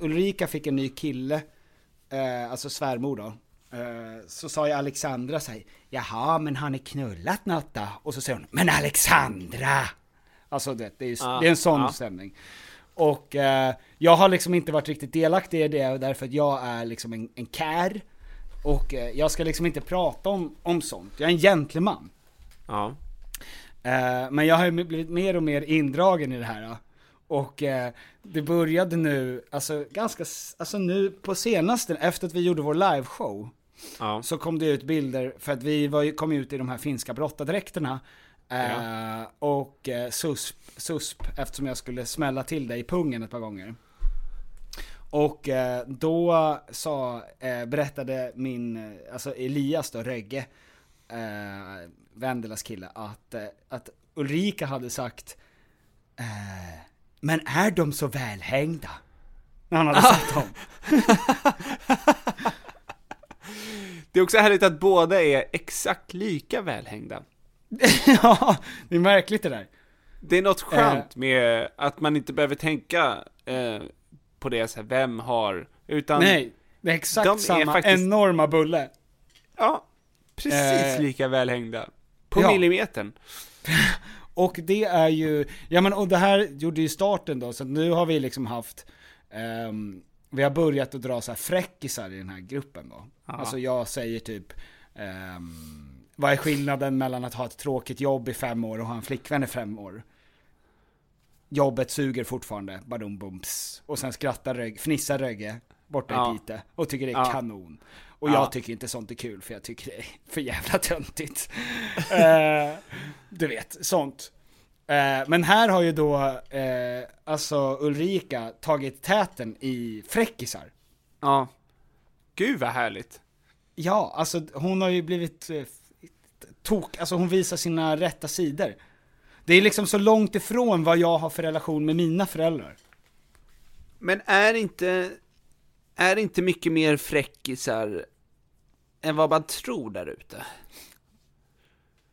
Ulrika fick en ny kille, eh, alltså svärmor då, så sa ju Alexandra sig, jaha men har ni knullat något då? Och så säger hon, men Alexandra! Alltså det, det, är, Ja, det är en sån ja. stämning. Och eh, jag har liksom inte varit riktigt delaktig i det därför att jag är liksom en, en kär. Och eh, jag ska liksom inte prata om, om sånt. Jag är en gentleman. Ja. Eh, men jag har ju blivit mer och mer indragen i det här. då. Och eh, det började nu, alltså ganska, alltså nu på senaste, efter att vi gjorde vår liveshow, Ja. så kom det ut bilder, för att vi var, kom ut i de här finska brottardräkterna. Eh, Och eh, susp, susp, eftersom jag skulle smälla till dig i pungen ett par gånger. Och eh, då sa, berättade min, alltså Elias då, Rögge, eh, Vendelas kille, att, att Ulrika hade sagt eh, Men är de så välhängda? När han hade sett dem. Det är också härligt att båda är exakt lika välhängda. ja, det är märkligt det där. Det är något skönt med att man inte behöver tänka eh, på det så här, vem har, utan Nej, det är exakt de är samma faktiskt- enorma bulle. Ja, precis Eh, lika välhängda. På ja. millimetern. Och det är ju, ja men och det här gjorde ju starten då, så nu har vi liksom haft, ehm, vi har börjat att dra så här fräckisar i den här gruppen då. Ja. Alltså jag säger typ, ehm, vad är skillnaden mellan att ha ett tråkigt jobb i fem år och ha en flickvän i fem år? Jobbet suger fortfarande, badum bums. Och sen skrattar Rögge, fnissar Rögge borta Ja. i Piteå och tycker det är Ja. kanon. Och Ja. jag tycker inte sånt är kul för jag tycker det är för jävla töntigt. eh, du vet, sånt. Eh, men här har ju då, eh, alltså Ulrika tagit täten i fräckisar. Ja. Gud vad härligt. Ja, alltså hon har ju blivit eh, tok, alltså hon visar sina rätta sidor. Det är liksom så långt ifrån vad jag har för relation med mina föräldrar. Men är inte, är inte mycket mer fräckisar än vad man tror där ute?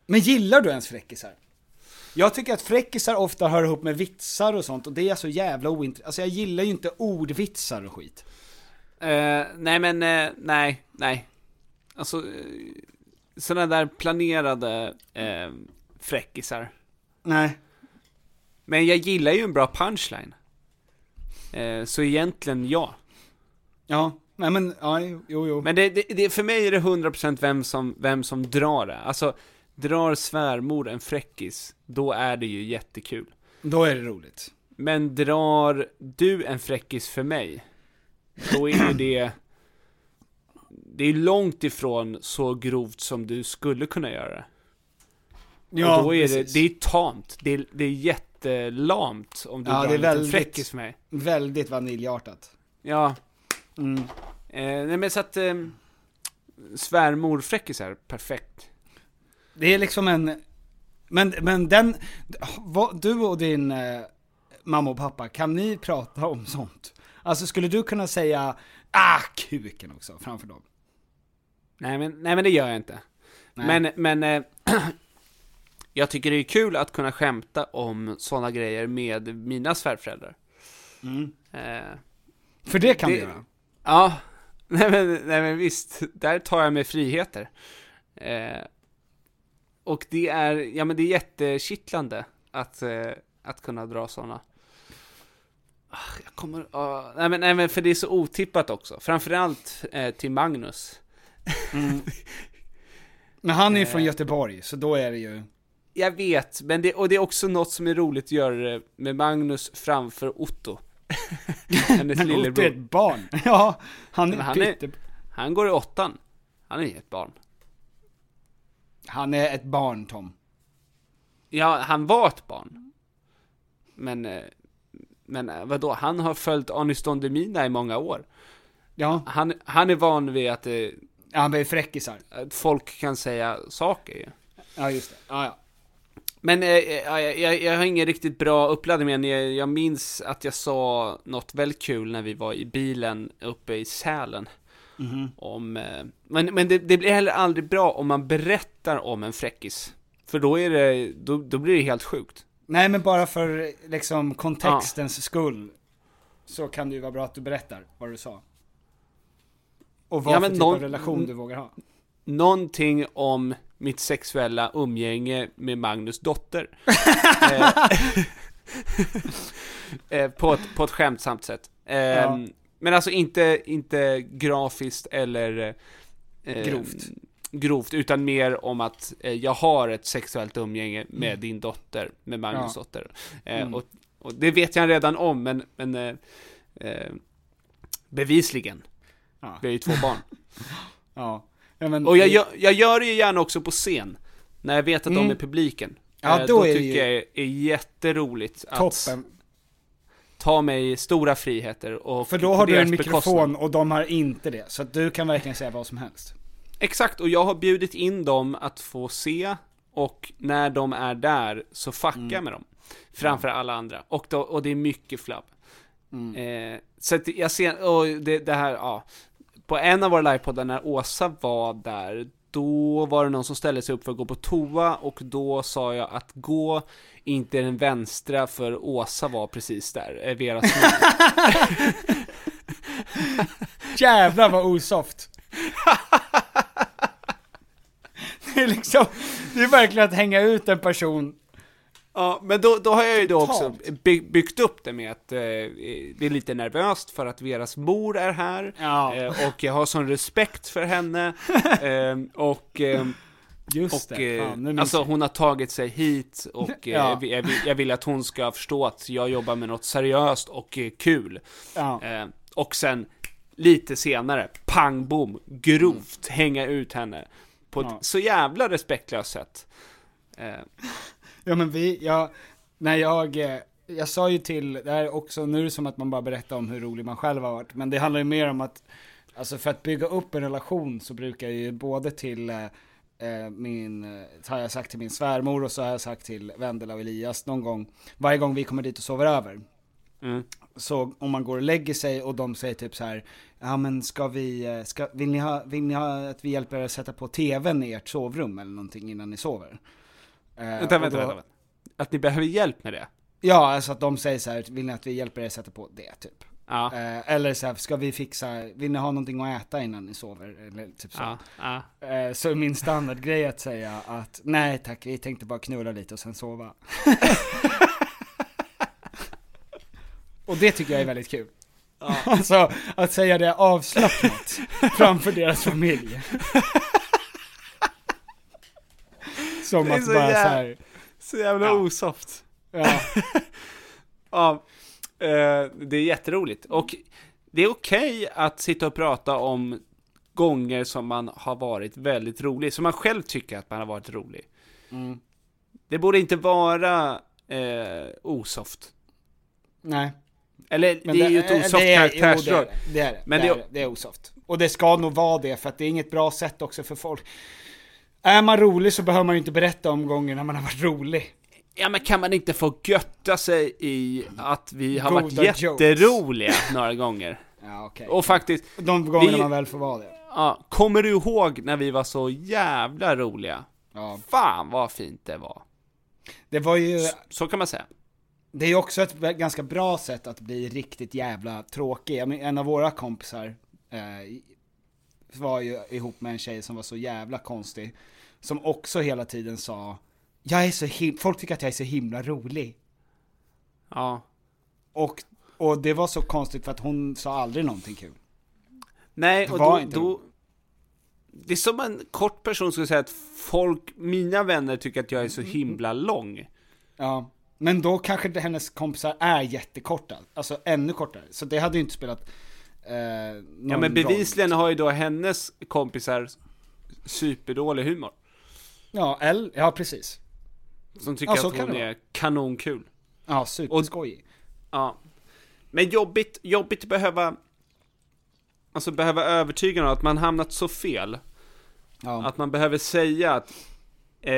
Men gillar du ens fräckisar? Jag tycker att fräckisar ofta hör ihop med vitsar och sånt och det är så jävla ointressant. Alltså jag gillar ju inte ordvitsar och skit. Eh, nej men, eh, nej, nej. Alltså, eh, sådana där planerade eh, fräckisar. Nej. Men jag gillar ju en bra punchline. Eh, så egentligen ja. Ja, nej men, ja, jo, jo. Men det, det, det, för mig är det 100% vem som, vem som drar det. Alltså, drar svärmor en fräckis, då är det ju jättekul. Då är det roligt. Men drar du en fräckis för mig, då är ju det... Det är långt ifrån så grovt som du skulle kunna göra det. Ja, och då är det, precis. det är tamt, det är, det är jättelamt om du Ja, drar det är en väldigt- fräckis för mig. Väldigt vaniljartat. Ja. Mm. Eh, nej men så att, eh, svärmor-fräckisar, perfekt. Det är liksom en, men, men den, vad, du och din eh, mamma och pappa, kan ni prata om sånt? Alltså skulle du kunna säga, ah kuken också, framför dem? Nej men, nej men det gör jag inte. Nej. Men, men eh, jag tycker det är kul att kunna skämta om sådana grejer med mina svärföräldrar. Mm. Eh, För det kan Det- du göra. ja, nej men, nej men visst, där tar jag mig friheter. Eh, och det är, ja men det är jättekittlande att, eh, att kunna dra sådana. Ah, Jag kommer... ah, nej, men, nej men för det är så otippat också. Framförallt eh, till Magnus. Men han är ju Eh. från Göteborg, så då är det ju... Jag vet, men det, och det är också något som är roligt att göra med Magnus framför Otto. Hennes Men Otto är lillebror. ett barn. Ja, han är han, är, han går i åttan. Han är ett barn. Han är ett barn, Tom. Ja, han var ett barn. Men, eh, men eh, vadå, han har följt Aniston Demina i många år. Ja. Han, han är van vid att, eh, Ja, han blir fräckisar. att folk kan säga saker ju. Ja, just det. Ja, ja. Men eh, jag, jag, jag har ingen riktigt bra uppladdning, men jag, jag minns att jag sa något väldigt kul när vi var i bilen uppe i Sälen. Om, eh, men men det, det blir heller aldrig bra om man berättar om en fräckis. För då, är det, då, då blir det helt sjukt. Nej, men bara för liksom kontextens skull. Så kan det ju vara bra att du berättar vad du sa. Och vad Ja, för typ någon- av relation du vågar ha. Någonting om mitt sexuella umgänge med Magnus dotter. Eh, eh, på, ett, på ett skämtsamt sätt. Eh, Ja. Men alltså inte, inte grafiskt eller eh, Grovt. grovt, utan mer om att eh, jag har ett sexuellt umgänge med din dotter, med Magnus Mm. Ja. dotter. Eh, Mm. och, och det vet jag redan om, men, men eh, eh, bevisligen. Ja. Vi har ju två barn. Ja. ja men, Och jag gör, jag gör det ju gärna också på scen. När jag vet att de Mm. är publiken. Ja, Eh, då det tycker ju- jag är, är jätteroligt att Toppen. Ta mig stora friheter och För då har du en mikrofon bekostnad. och de har inte det. Så att du kan verkligen säga vad som helst. Exakt, och jag har bjudit in dem att få se och när de är där så fuckar Mm. jag med dem. Framför alla andra. Och, då, och det är mycket flabb. Mm. Eh, så att jag ser, och det, det här, ja. På en av våra livepoddar när Åsa var där, då var det någon som ställde sig upp för att gå på toa och då sa jag att gå inte den vänstra för Åsa var precis där, eh, Veras mor. Jävlar vad osoft. det är liksom, det är verkligen att hänga ut en person. Ja, men då, då har jag ju då också byggt upp det med att eh, det är lite nervöst för att Veras mor är här. Ja. Eh, och jag har sån respekt för henne. eh, och eh, Just och, det, eh, fan, alltså jag. hon har tagit sig hit och eh, Ja. jag, vill- jag, vill, jag vill att hon ska förstå att jag jobbar med något seriöst och eh, kul. Ja. Eh, och sen lite senare, pang bom, grovt hänga ut henne. På ett Ja. så jävla respektlöst sätt. Eh, Ja men vi, jag, när jag, eh, jag sa ju till, det här är också, nu är det som att man bara berättar om hur rolig man själv har varit, men det handlar ju mer om att, alltså för att bygga upp en relation så brukar jag ju både till eh, eh, min, eh, har jag sagt till min svärmor och så har jag sagt till Vendela och Elias någon gång, varje gång vi kommer dit och sover över. mm. Så om man går och lägger sig och de säger typ så här, ja men ska vi, eh, ska, vill, ni ha, vill ni ha att vi hjälper er att sätta på tvn i ert sovrum eller någonting innan ni sover? Eh, Vänta, vänta, då- vänta. Att ni behöver hjälp med det? Ja, alltså att de säger så här, vill ni att vi hjälper er att sätta på det typ? Ja. Eh, eller så här, ska vi fixa, vill ni ha någonting att äta innan ni sover? Eller typ så. Ja, ja. Eh, så min standardgrej att säga att nej tack, vi tänkte bara knulla lite och sen sova. och det tycker jag är väldigt kul. Alltså, att säga det avslappnat framför deras familj. Som att så bara jävla- så här, Så jävla Ja. osoft. ja, Ja, det är jätteroligt. Och det är okej att sitta och prata om gånger som man har varit väldigt rolig, som man själv tycker att man har varit rolig. mm, Det borde inte vara eh, osoft. nej. Eller Men det är ju ett eh, osoft det är- karaktärsdrag. Jo, det är det. Det är det. Men det, det- är, det. det är osoft. Och det ska nog vara det, för att det är inget bra sätt också för folk. Är man rolig så behöver man ju inte berätta om gånger när man har varit rolig. Ja men kan man inte få götta sig i att vi har Goda varit jokes. jätteroliga några gånger? Ja, okej. Och faktiskt, De gångerna vi- man väl får vara det. ja, kommer du ihåg när vi var så jävla roliga? Ja. Fan vad fint det var. Det var ju, Så kan man säga. det är ju också ett ganska bra sätt att bli riktigt jävla tråkig. En av våra kompisar eh, var ju ihop med en tjej som var så jävla konstig. Som också hela tiden sa, jag är så him- folk tycker att jag är så himla rolig. Ja. Och Och det var så konstigt för att hon sa aldrig någonting kul. Nej, Det och var då, inte då... Det är som en kort person skulle säga att folk, mina vänner tycker att jag är så himla lång. Ja, men då kanske hennes kompisar är jättekorta, alltså ännu kortare. Så det hade ju inte spelat eh, Ja men roll. bevisligen har ju då hennes kompisar superdålig humor. Ja, eller, ja precis. Som tycker Ja, att hon är kanonkul. Ja, superskojig. Ja. Men jobbigt, jobbigt att behöva, alltså behöva övertyga någon att man hamnat så fel. Ja. Att man behöver säga att, eh,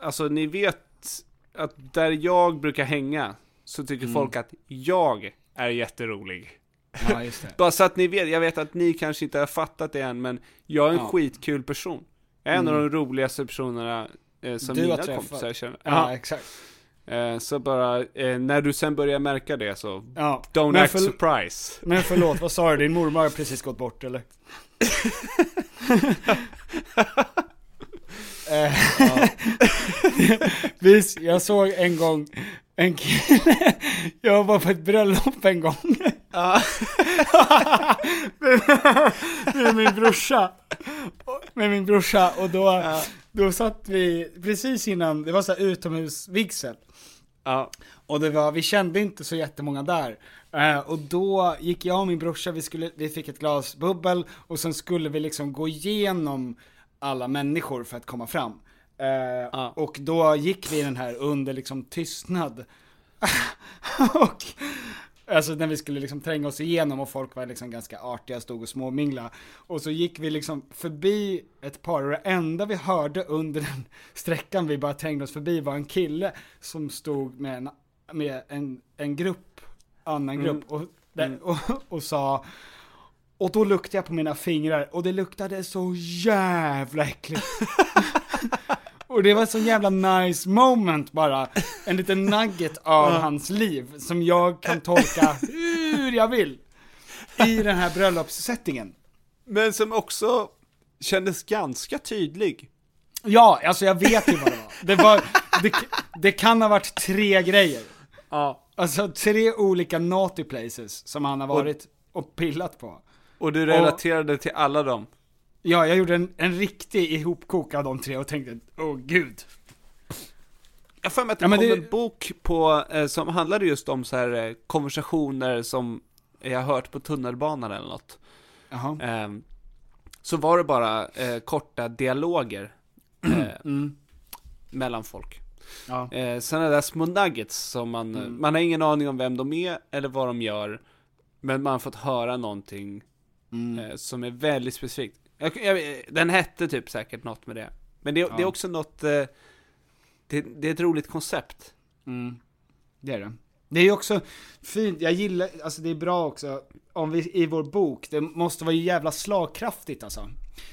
alltså ni vet att där jag brukar hänga så tycker Mm. folk att jag är jätterolig. Ja, just det. Bara så att ni vet, jag vet att ni kanske inte har fattat det än, men jag är en Ja. skitkul person. Jag är en av Mm. de roligaste personerna eh, som Du mina kompisar känner. Ja, exakt. Eh, så bara, eh, när du sen börjar märka det så, Ja. don't Men act för- surprise. Men förlåt, vad sa du? Din mormor har precis gått bort eller? Eh, Vis, jag såg en gång en kille, jag var på ett bröllop en gång. med min brorsa. Med min brorsa och då, då satt vi precis innan, det var så utomhusvigsel. Ja. Och det var, vi kände inte så jättemånga där. Eh, och då gick jag och min brorsa, vi, skulle, vi fick ett glas bubbel och sen skulle vi liksom gå igenom alla människor för att komma fram. Eh, Och då gick vi den här under liksom tystnad. och, alltså när vi skulle liksom tränga oss igenom och folk var liksom ganska artiga, stod och småmingla. Och så gick vi liksom förbi ett par och det enda vi hörde under den sträckan vi bara trängde oss förbi var en kille som stod med en, med en, en grupp, annan Mm. grupp och, där, och, och sa och då luktade jag på mina fingrar och det luktade så jävla äckligt. och det var så jävla nice moment bara. En liten nugget av hans liv som jag kan tolka hur jag vill. I den här bröllopssettingen. Men som också kändes ganska tydlig. Ja, alltså jag vet ju vad det var. Det, var det, det kan ha varit tre grejer. Ja. Alltså tre olika naughty places som han har Och- varit och pillat på. Och du relaterade till alla dem. Ja, jag gjorde en, en riktig ihopkok av de tre och tänkte, åh gud. Jag för mig att det Ja, kom det- en bok på, eh, som handlade just om så här eh, konversationer som jag har hört på tunnelbanan eller något. Ehm, så var det bara eh, korta dialoger eh, Mm. mellan folk. Ja. Eh, sådana där små nuggets som man, Mm. man har ingen aning om vem de är eller vad de gör. Men man har fått höra någonting Mm. eh, som är väldigt specifikt. Jag, jag, den hette typ säkert något med det. Men det, det är Ja. också något, eh, det, det är ett roligt koncept. Mm. Det är det. Det är ju också fint, jag gillar, alltså det är bra också, om vi, i vår bok, det måste vara jävla slagkraftigt alltså.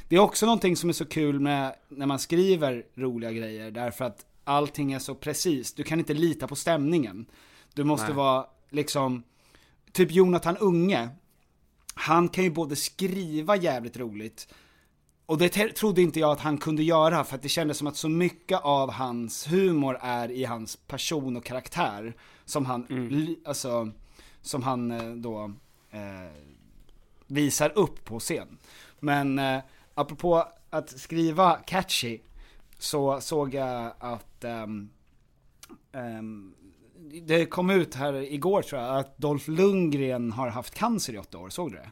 Det är också någonting som är så kul med när man skriver roliga grejer, därför att allting är så precis, du kan inte lita på stämningen. Du måste Nej. vara liksom, typ Jonathan Unge, han kan ju både skriva jävligt roligt, och det trodde inte jag att han kunde göra, för att det kändes som att så mycket av hans humor är i hans person och karaktär, som han, li- alltså, som han eh, då eh, visar upp på scen. Men eh, apropå att skriva catchy, så såg jag att ehm, det kom ut här igår tror jag, att Dolph Lundgren har haft cancer i åtta år, såg du det?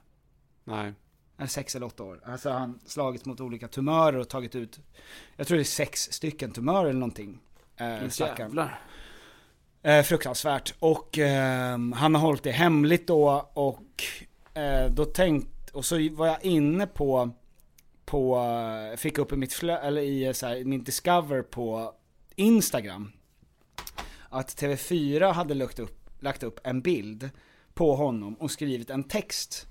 Nej. Eller sex eller åtta år. Alltså han slagits mot olika tumörer och tagit ut, jag tror det är sex stycken tumörer eller någonting. Eh, stackarn. Eh, fruktansvärt. Och ehm, han har hållit det hemligt då och eh, då tänkt, och så var jag inne på, på, eh, fick upp i mitt flö, eller i eh, så här, min discover på Instagram. Att TV4 hade lagt upp, lagt upp en bild på honom och skrivit en text.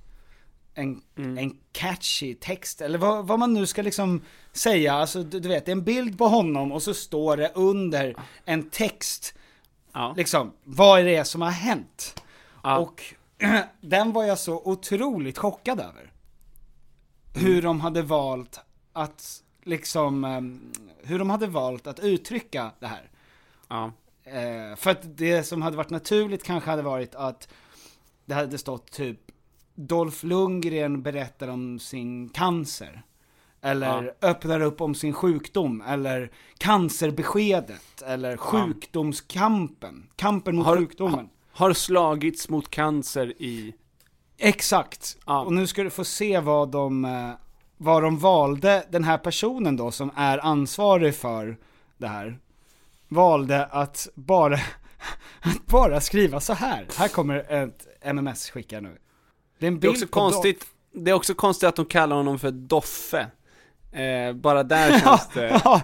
En, en catchy text, eller vad, vad man nu ska liksom säga, alltså du, du vet, det är en bild på honom och så står det under en text Ja. liksom, vad är det som har hänt? Ja. Och den var jag så otroligt chockad över. Hur de hade valt att, liksom, ehm, hur de hade valt att uttrycka det här. Ja. Eh, för att det som hade varit naturligt kanske hade varit att det hade stått typ Dolph Lundgren berättar om sin cancer. Eller öppnar upp om sin sjukdom, eller cancerbeskedet, eller sjukdomskampen. Kampen mot Har- sjukdomen. Har slagits mot cancer i... Exakt. Och nu ska du få se vad de, eh, vad de valde, den här personen då som är ansvarig för det här, valde att bara, att bara skriva så här. Här kommer ett MMS skicka nu. Det är en Det är bild också konstigt, det är också konstigt att de kallar honom för Doffe. Eh, bara där känns det...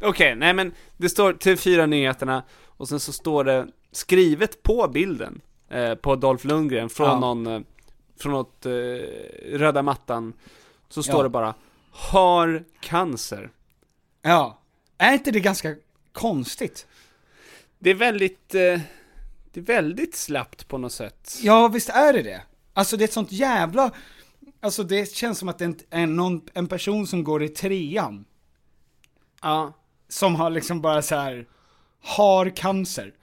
Okej, nej men det står TV4 Nyheterna och sen så står det skrivet på bilden eh, på Dolph Lundgren från Ja. någon, eh, från något eh, röda mattan. Så står Ja. det bara Har cancer. Ja. Är inte det ganska konstigt? Det är väldigt, eh, det är väldigt slappt på något sätt. Ja, visst är det det. Alltså det är ett sånt jävla, alltså det känns som att det är någon, en person som går i trean. Ja. Som har liksom bara så här har cancer.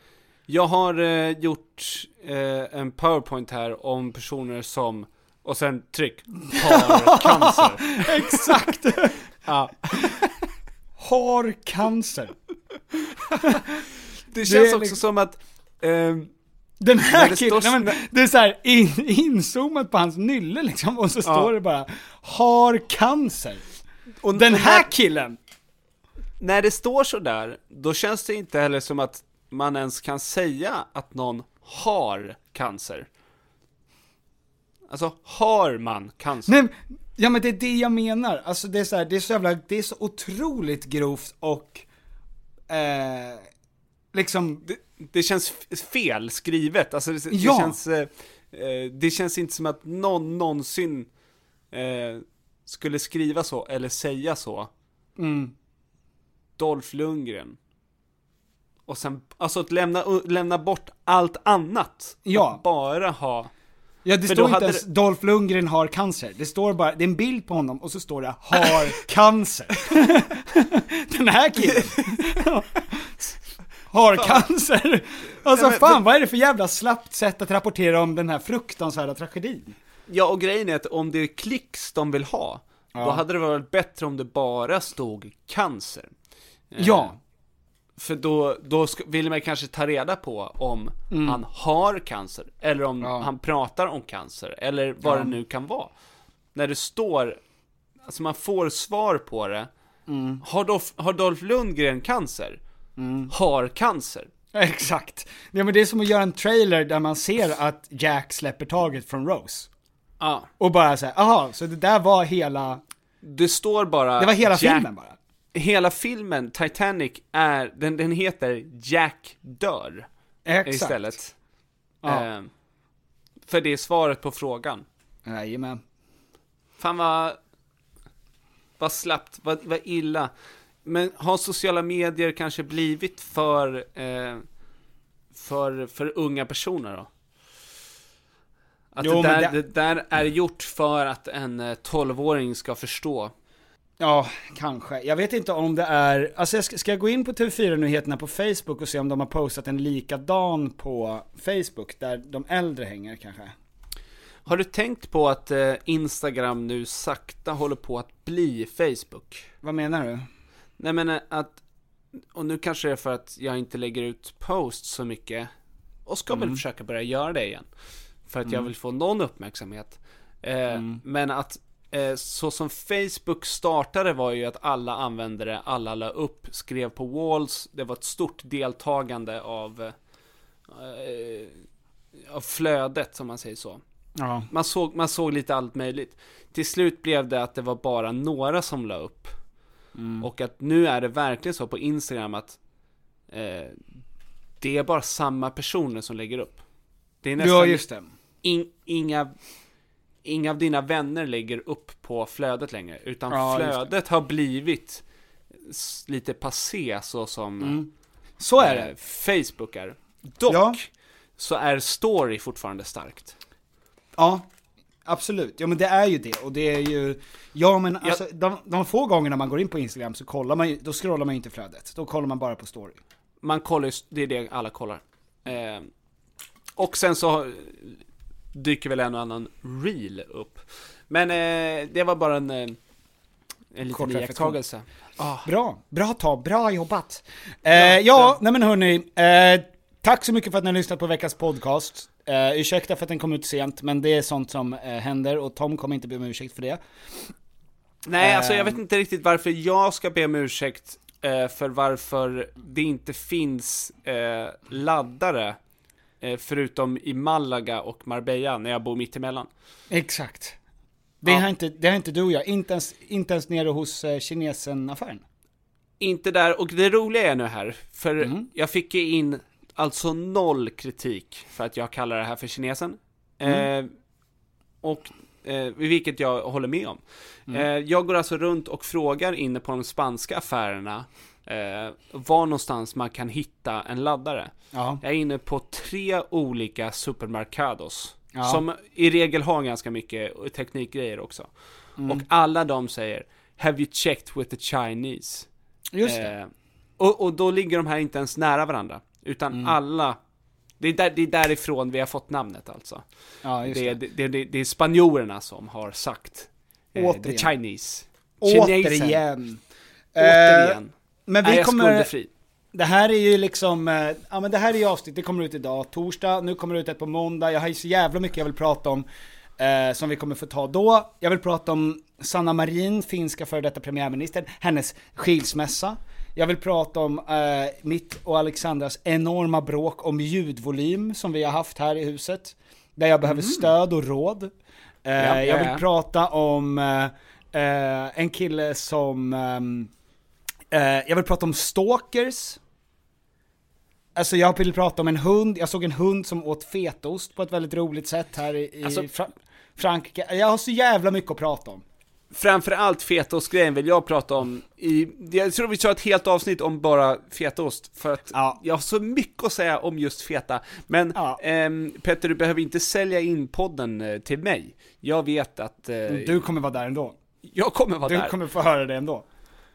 Jag har eh, gjort eh, en powerpoint här om personer som, och sen tryck, har cancer. Exakt! Ja. Har cancer. Det känns är också liksom- som att ehm, Den här det killen, står- nej, men, det är så här in, inzoomat på hans nylle liksom, och så står det bara har cancer. Och den här när- killen! när det står så där, då känns det inte heller som att man ens kan säga att någon har cancer. Alltså, har man cancer? Nej, ja men det är det jag menar, alltså det är så här, det är så jävla, det är så otroligt grovt och, eh, liksom, Det, det känns fel skrivet, alltså det, Ja. det känns... Eh, eh, det känns inte som att någon någonsin eh, skulle skriva så, eller säga så. mm, Dolph Lundgren. Och sen, alltså att lämna, lämna bort allt annat. Ja. Att bara ha... Ja det står då inte ens det- Dolph Lundgren har cancer, det står bara, det är en bild på honom och så står det har cancer. Den här killen har cancer. Alltså Nej, men- fan vad är det för jävla slappt sätt att rapportera om den här fruktansvärda tragedin? Ja, och grejen är att om det är klicks de vill ha, då Ja. hade det varit bättre om det bara stod cancer. Eh, Ja. För då, då vill man kanske ta reda på om Mm. han har cancer, eller om Ja. han pratar om cancer, eller vad Ja. det nu kan vara. När det står, alltså man får svar på det. Mm. Har, Dolph, har Dolph Lundgren cancer? Har cancer? Exakt. Ja men det är som att göra en trailer där man ser att Jack släpper taget från Rose. Ja. Och bara säga, aha, så det där var hela, Det står bara det var hela Jack- filmen bara. Hela filmen, Titanic, är, den, den heter Jack dör. Exakt. Istället. Ja. Eh, för det är svaret på frågan. Jajamän. Fan vad, vad slappt, vad, vad illa. Men har sociala medier kanske blivit för, eh, för, för unga personer då? Att Jo, det, där, det- det... där är gjort för att en eh, 12-åring ska förstå. Ja, kanske. Jag vet inte om det är, alltså jag ska, ska jag gå in på TV4-nyheterna på Facebook och se om de har postat en likadan på Facebook, där de äldre hänger kanske? Har du tänkt på att eh, Instagram nu sakta håller på att bli Facebook? Vad menar du? Nej men eh, att, och nu kanske det är för att jag inte lägger ut posts så mycket, och ska väl försöka börja göra det igen. För att jag vill få någon uppmärksamhet. Eh, Men att så som Facebook startade var ju att alla användare, alla la upp, skrev på walls, det var ett stort deltagande av, eh, av flödet, som man säger så. Ja. Man såg, man såg lite allt möjligt. Till slut blev det att det var bara några som la upp. Och att nu är det verkligen så på Instagram att eh, det är bara samma personer som lägger upp. Det är nästan Ja, just det. in, inga, inga av dina vänner lägger upp på flödet längre. Utan Ja, flödet har blivit lite passé så som Mm. Så är eh, det. Facebook är. Dock Ja. så är story fortfarande starkt. Ja, absolut. Ja men det är ju det, och det är ju, ja men alltså de, de få gångerna man går in på Instagram så kollar man ju, då scrollar man ju inte flödet, då kollar man bara på story. Man kollar ju, det är det alla kollar. Eh, och sen så dyker väl en och annan reel upp. Men eh, det var bara en, eh, en Kort liten reflektion. iakttagelse. Ah. Bra, bra tag, bra jobbat. Eh, ja, nej men hörni, eh, tack så mycket för att ni har lyssnat på veckans podcast. Eh, ursäkta för att den kom ut sent, men det är sånt som eh, händer och Tom kommer inte be om ursäkt för det. Nej, alltså jag Eh. vet inte riktigt varför jag ska be om ursäkt eh, för varför det inte finns eh, laddare eh, förutom i Malaga och Marbella när jag bor mitt emellan. Exakt. Det, har inte, det har inte du och jag, inte ens, inte ens nere hos eh, kinesen-affären. Inte där, och det roliga är nu här, för Mm. jag fick ju in alltså noll kritik för att jag kallar det här för kinesen. Mm. Eh, och eh, vilket jag håller med om. Mm. Eh, jag går alltså runt och frågar inne på de spanska affärerna eh, var någonstans man kan hitta en laddare. Ja. Jag är inne på tre olika supermercados. Ja. Som i regel har ganska mycket teknikgrejer också. Mm. Och alla de säger Have you checked with the Chinese? Just det. Eh, och, och då ligger de här inte ens nära varandra. Utan Mm. alla det är, där, det är därifrån vi har fått namnet alltså. Ja, det, är, det. det, det, är spanjorerna som har sagt eh, the Återigen. Chinese. Återigen. Eh, Återigen. Men är vi jag kommer... skuldfri? Det här är ju liksom, eh, ja men det här är ju avsnitt, det kommer ut idag, torsdag, nu kommer det ut ett på måndag, jag har ju så jävla mycket jag vill prata om, eh, som vi kommer få ta då. Jag vill prata om Sanna Marin, finska före detta premiärministern, hennes skilsmässa. Jag vill prata om eh, mitt och Alexandras enorma bråk om ljudvolym som vi har haft här i huset. Där jag behöver stöd och råd. Eh, Ja, ja, jag vill prata om eh, eh, en kille som ehm, Eh, jag vill prata om stalkers. Alltså jag vill prata om en hund, jag såg en hund som åt fetaost på ett väldigt roligt sätt här i, Alltså- Fra- Frankrike. Jag har så jävla mycket att prata om. Framförallt fetaostgrejen vill jag prata om i, jag tror vi kör ett helt avsnitt om bara fetaost, för att jag har så mycket att säga om just feta. Men ehm, Petter, du behöver inte sälja in podden eh, till mig. Jag vet att... eh, Du kommer vara där ändå. Jag kommer vara Du där. kommer få höra det ändå.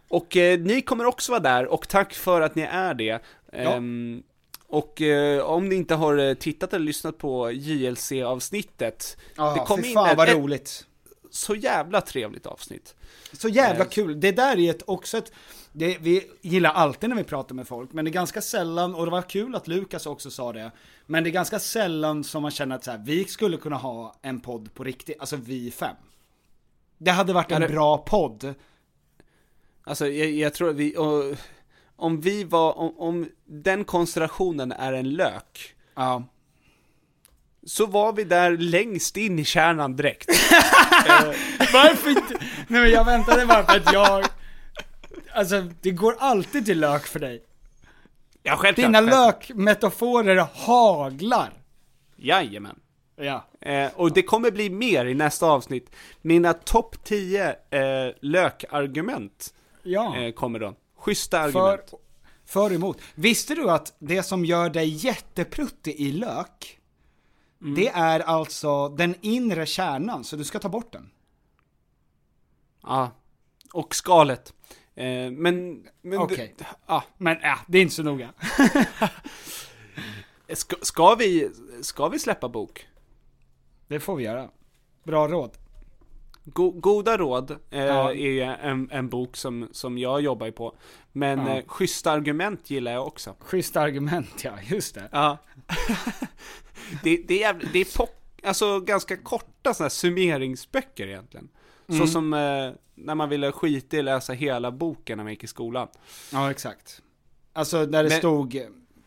Och eh, ni kommer också vara där, och tack för att ni är det. Ehm, och eh, om ni inte har eh, tittat eller lyssnat på JLC-avsnittet, Ja, det kom in fan ett, vad ett roligt. så jävla trevligt avsnitt. Så jävla Eh. kul. Det där är ett, också ett, det, vi gillar alltid när vi pratar med folk, men det är ganska sällan, och det var kul att Lukas också sa det, men det är ganska sällan som man känner att så här, vi skulle kunna ha en podd på riktigt, alltså vi fem. Det hade varit en Ja, det- bra podd. Alltså, jag, jag tror att vi, och, om vi var, om, om den konstellationen är en lök, ja. så var vi där längst in i kärnan direkt. Varför inte? Nej men jag väntade bara på att jag, alltså det går alltid till lök för dig. Ja, självklart. Dina lökmetaforer haglar. Jajamän. Ja. Eh, och det kommer bli mer i nästa avsnitt. Mina topp 10 eh, lökargument Ja. eh, kommer då. Schyssta För, argument. för emot. Visste du att det som gör dig jättepruttig i lök, Mm. det är alltså den inre kärnan, så du ska ta bort den. Ja. Och skalet. Eh, men... men Okej. det- ja. Men ja, det är inte så noga. Ska, ska, vi, ska vi släppa bok? Det får vi göra. Bra råd. Go, goda råd eh, Ja. är ju en, en bok som, som jag jobbar på. Men Ja. eh, schyssta argument gillar jag också. Schyssta argument, ja, just det. Ja. det, det är, jävligt- det är pock, alltså ganska korta sådana här summeringsböcker egentligen. Så Mm. som eh, när man ville skita i att läsa hela boken när man gick i skolan. Ja, exakt. Alltså där det Men- stod,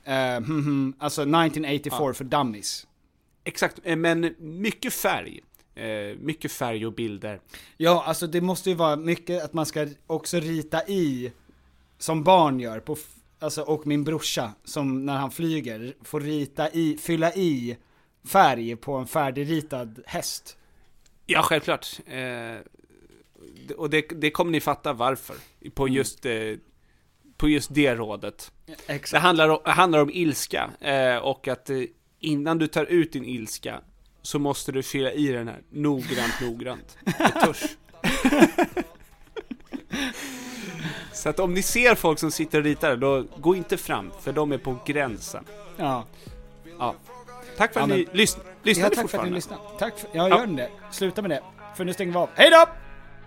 eh, hmm, hmm, alltså 1984 Ja. för dummies. Exakt, eh, men mycket färg. Eh, mycket färg och bilder. Ja, alltså det måste ju vara mycket att man ska också rita i, som barn gör, på, alltså, och min brorsa, som när han flyger, får rita i, fylla i färg på en färdigritad häst. Ja, självklart. Eh, och det, det kommer ni fatta varför. På just, eh, på just det rådet. Exakt. Det handlar om, handlar om ilska. Eh, och att eh, innan du tar ut din ilska så måste du fylla i den här noggrant, noggrant. Med tusch. Så att om ni ser folk som sitter och ritar, då gå inte fram, för de är på gränsen. Ja. Ja. Tack för att Ja, ni men- lys- lyssnade ja, tack för att ni lyssnade. Tack för, ja, Ja. gör ni det. Sluta med det. För nu stänger vi av. Hej då!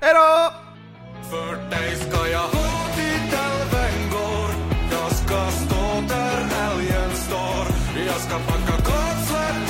Hej då! För dig ska jag gå dit älven går Jag ska stå där älgen står Jag ska packa kotslät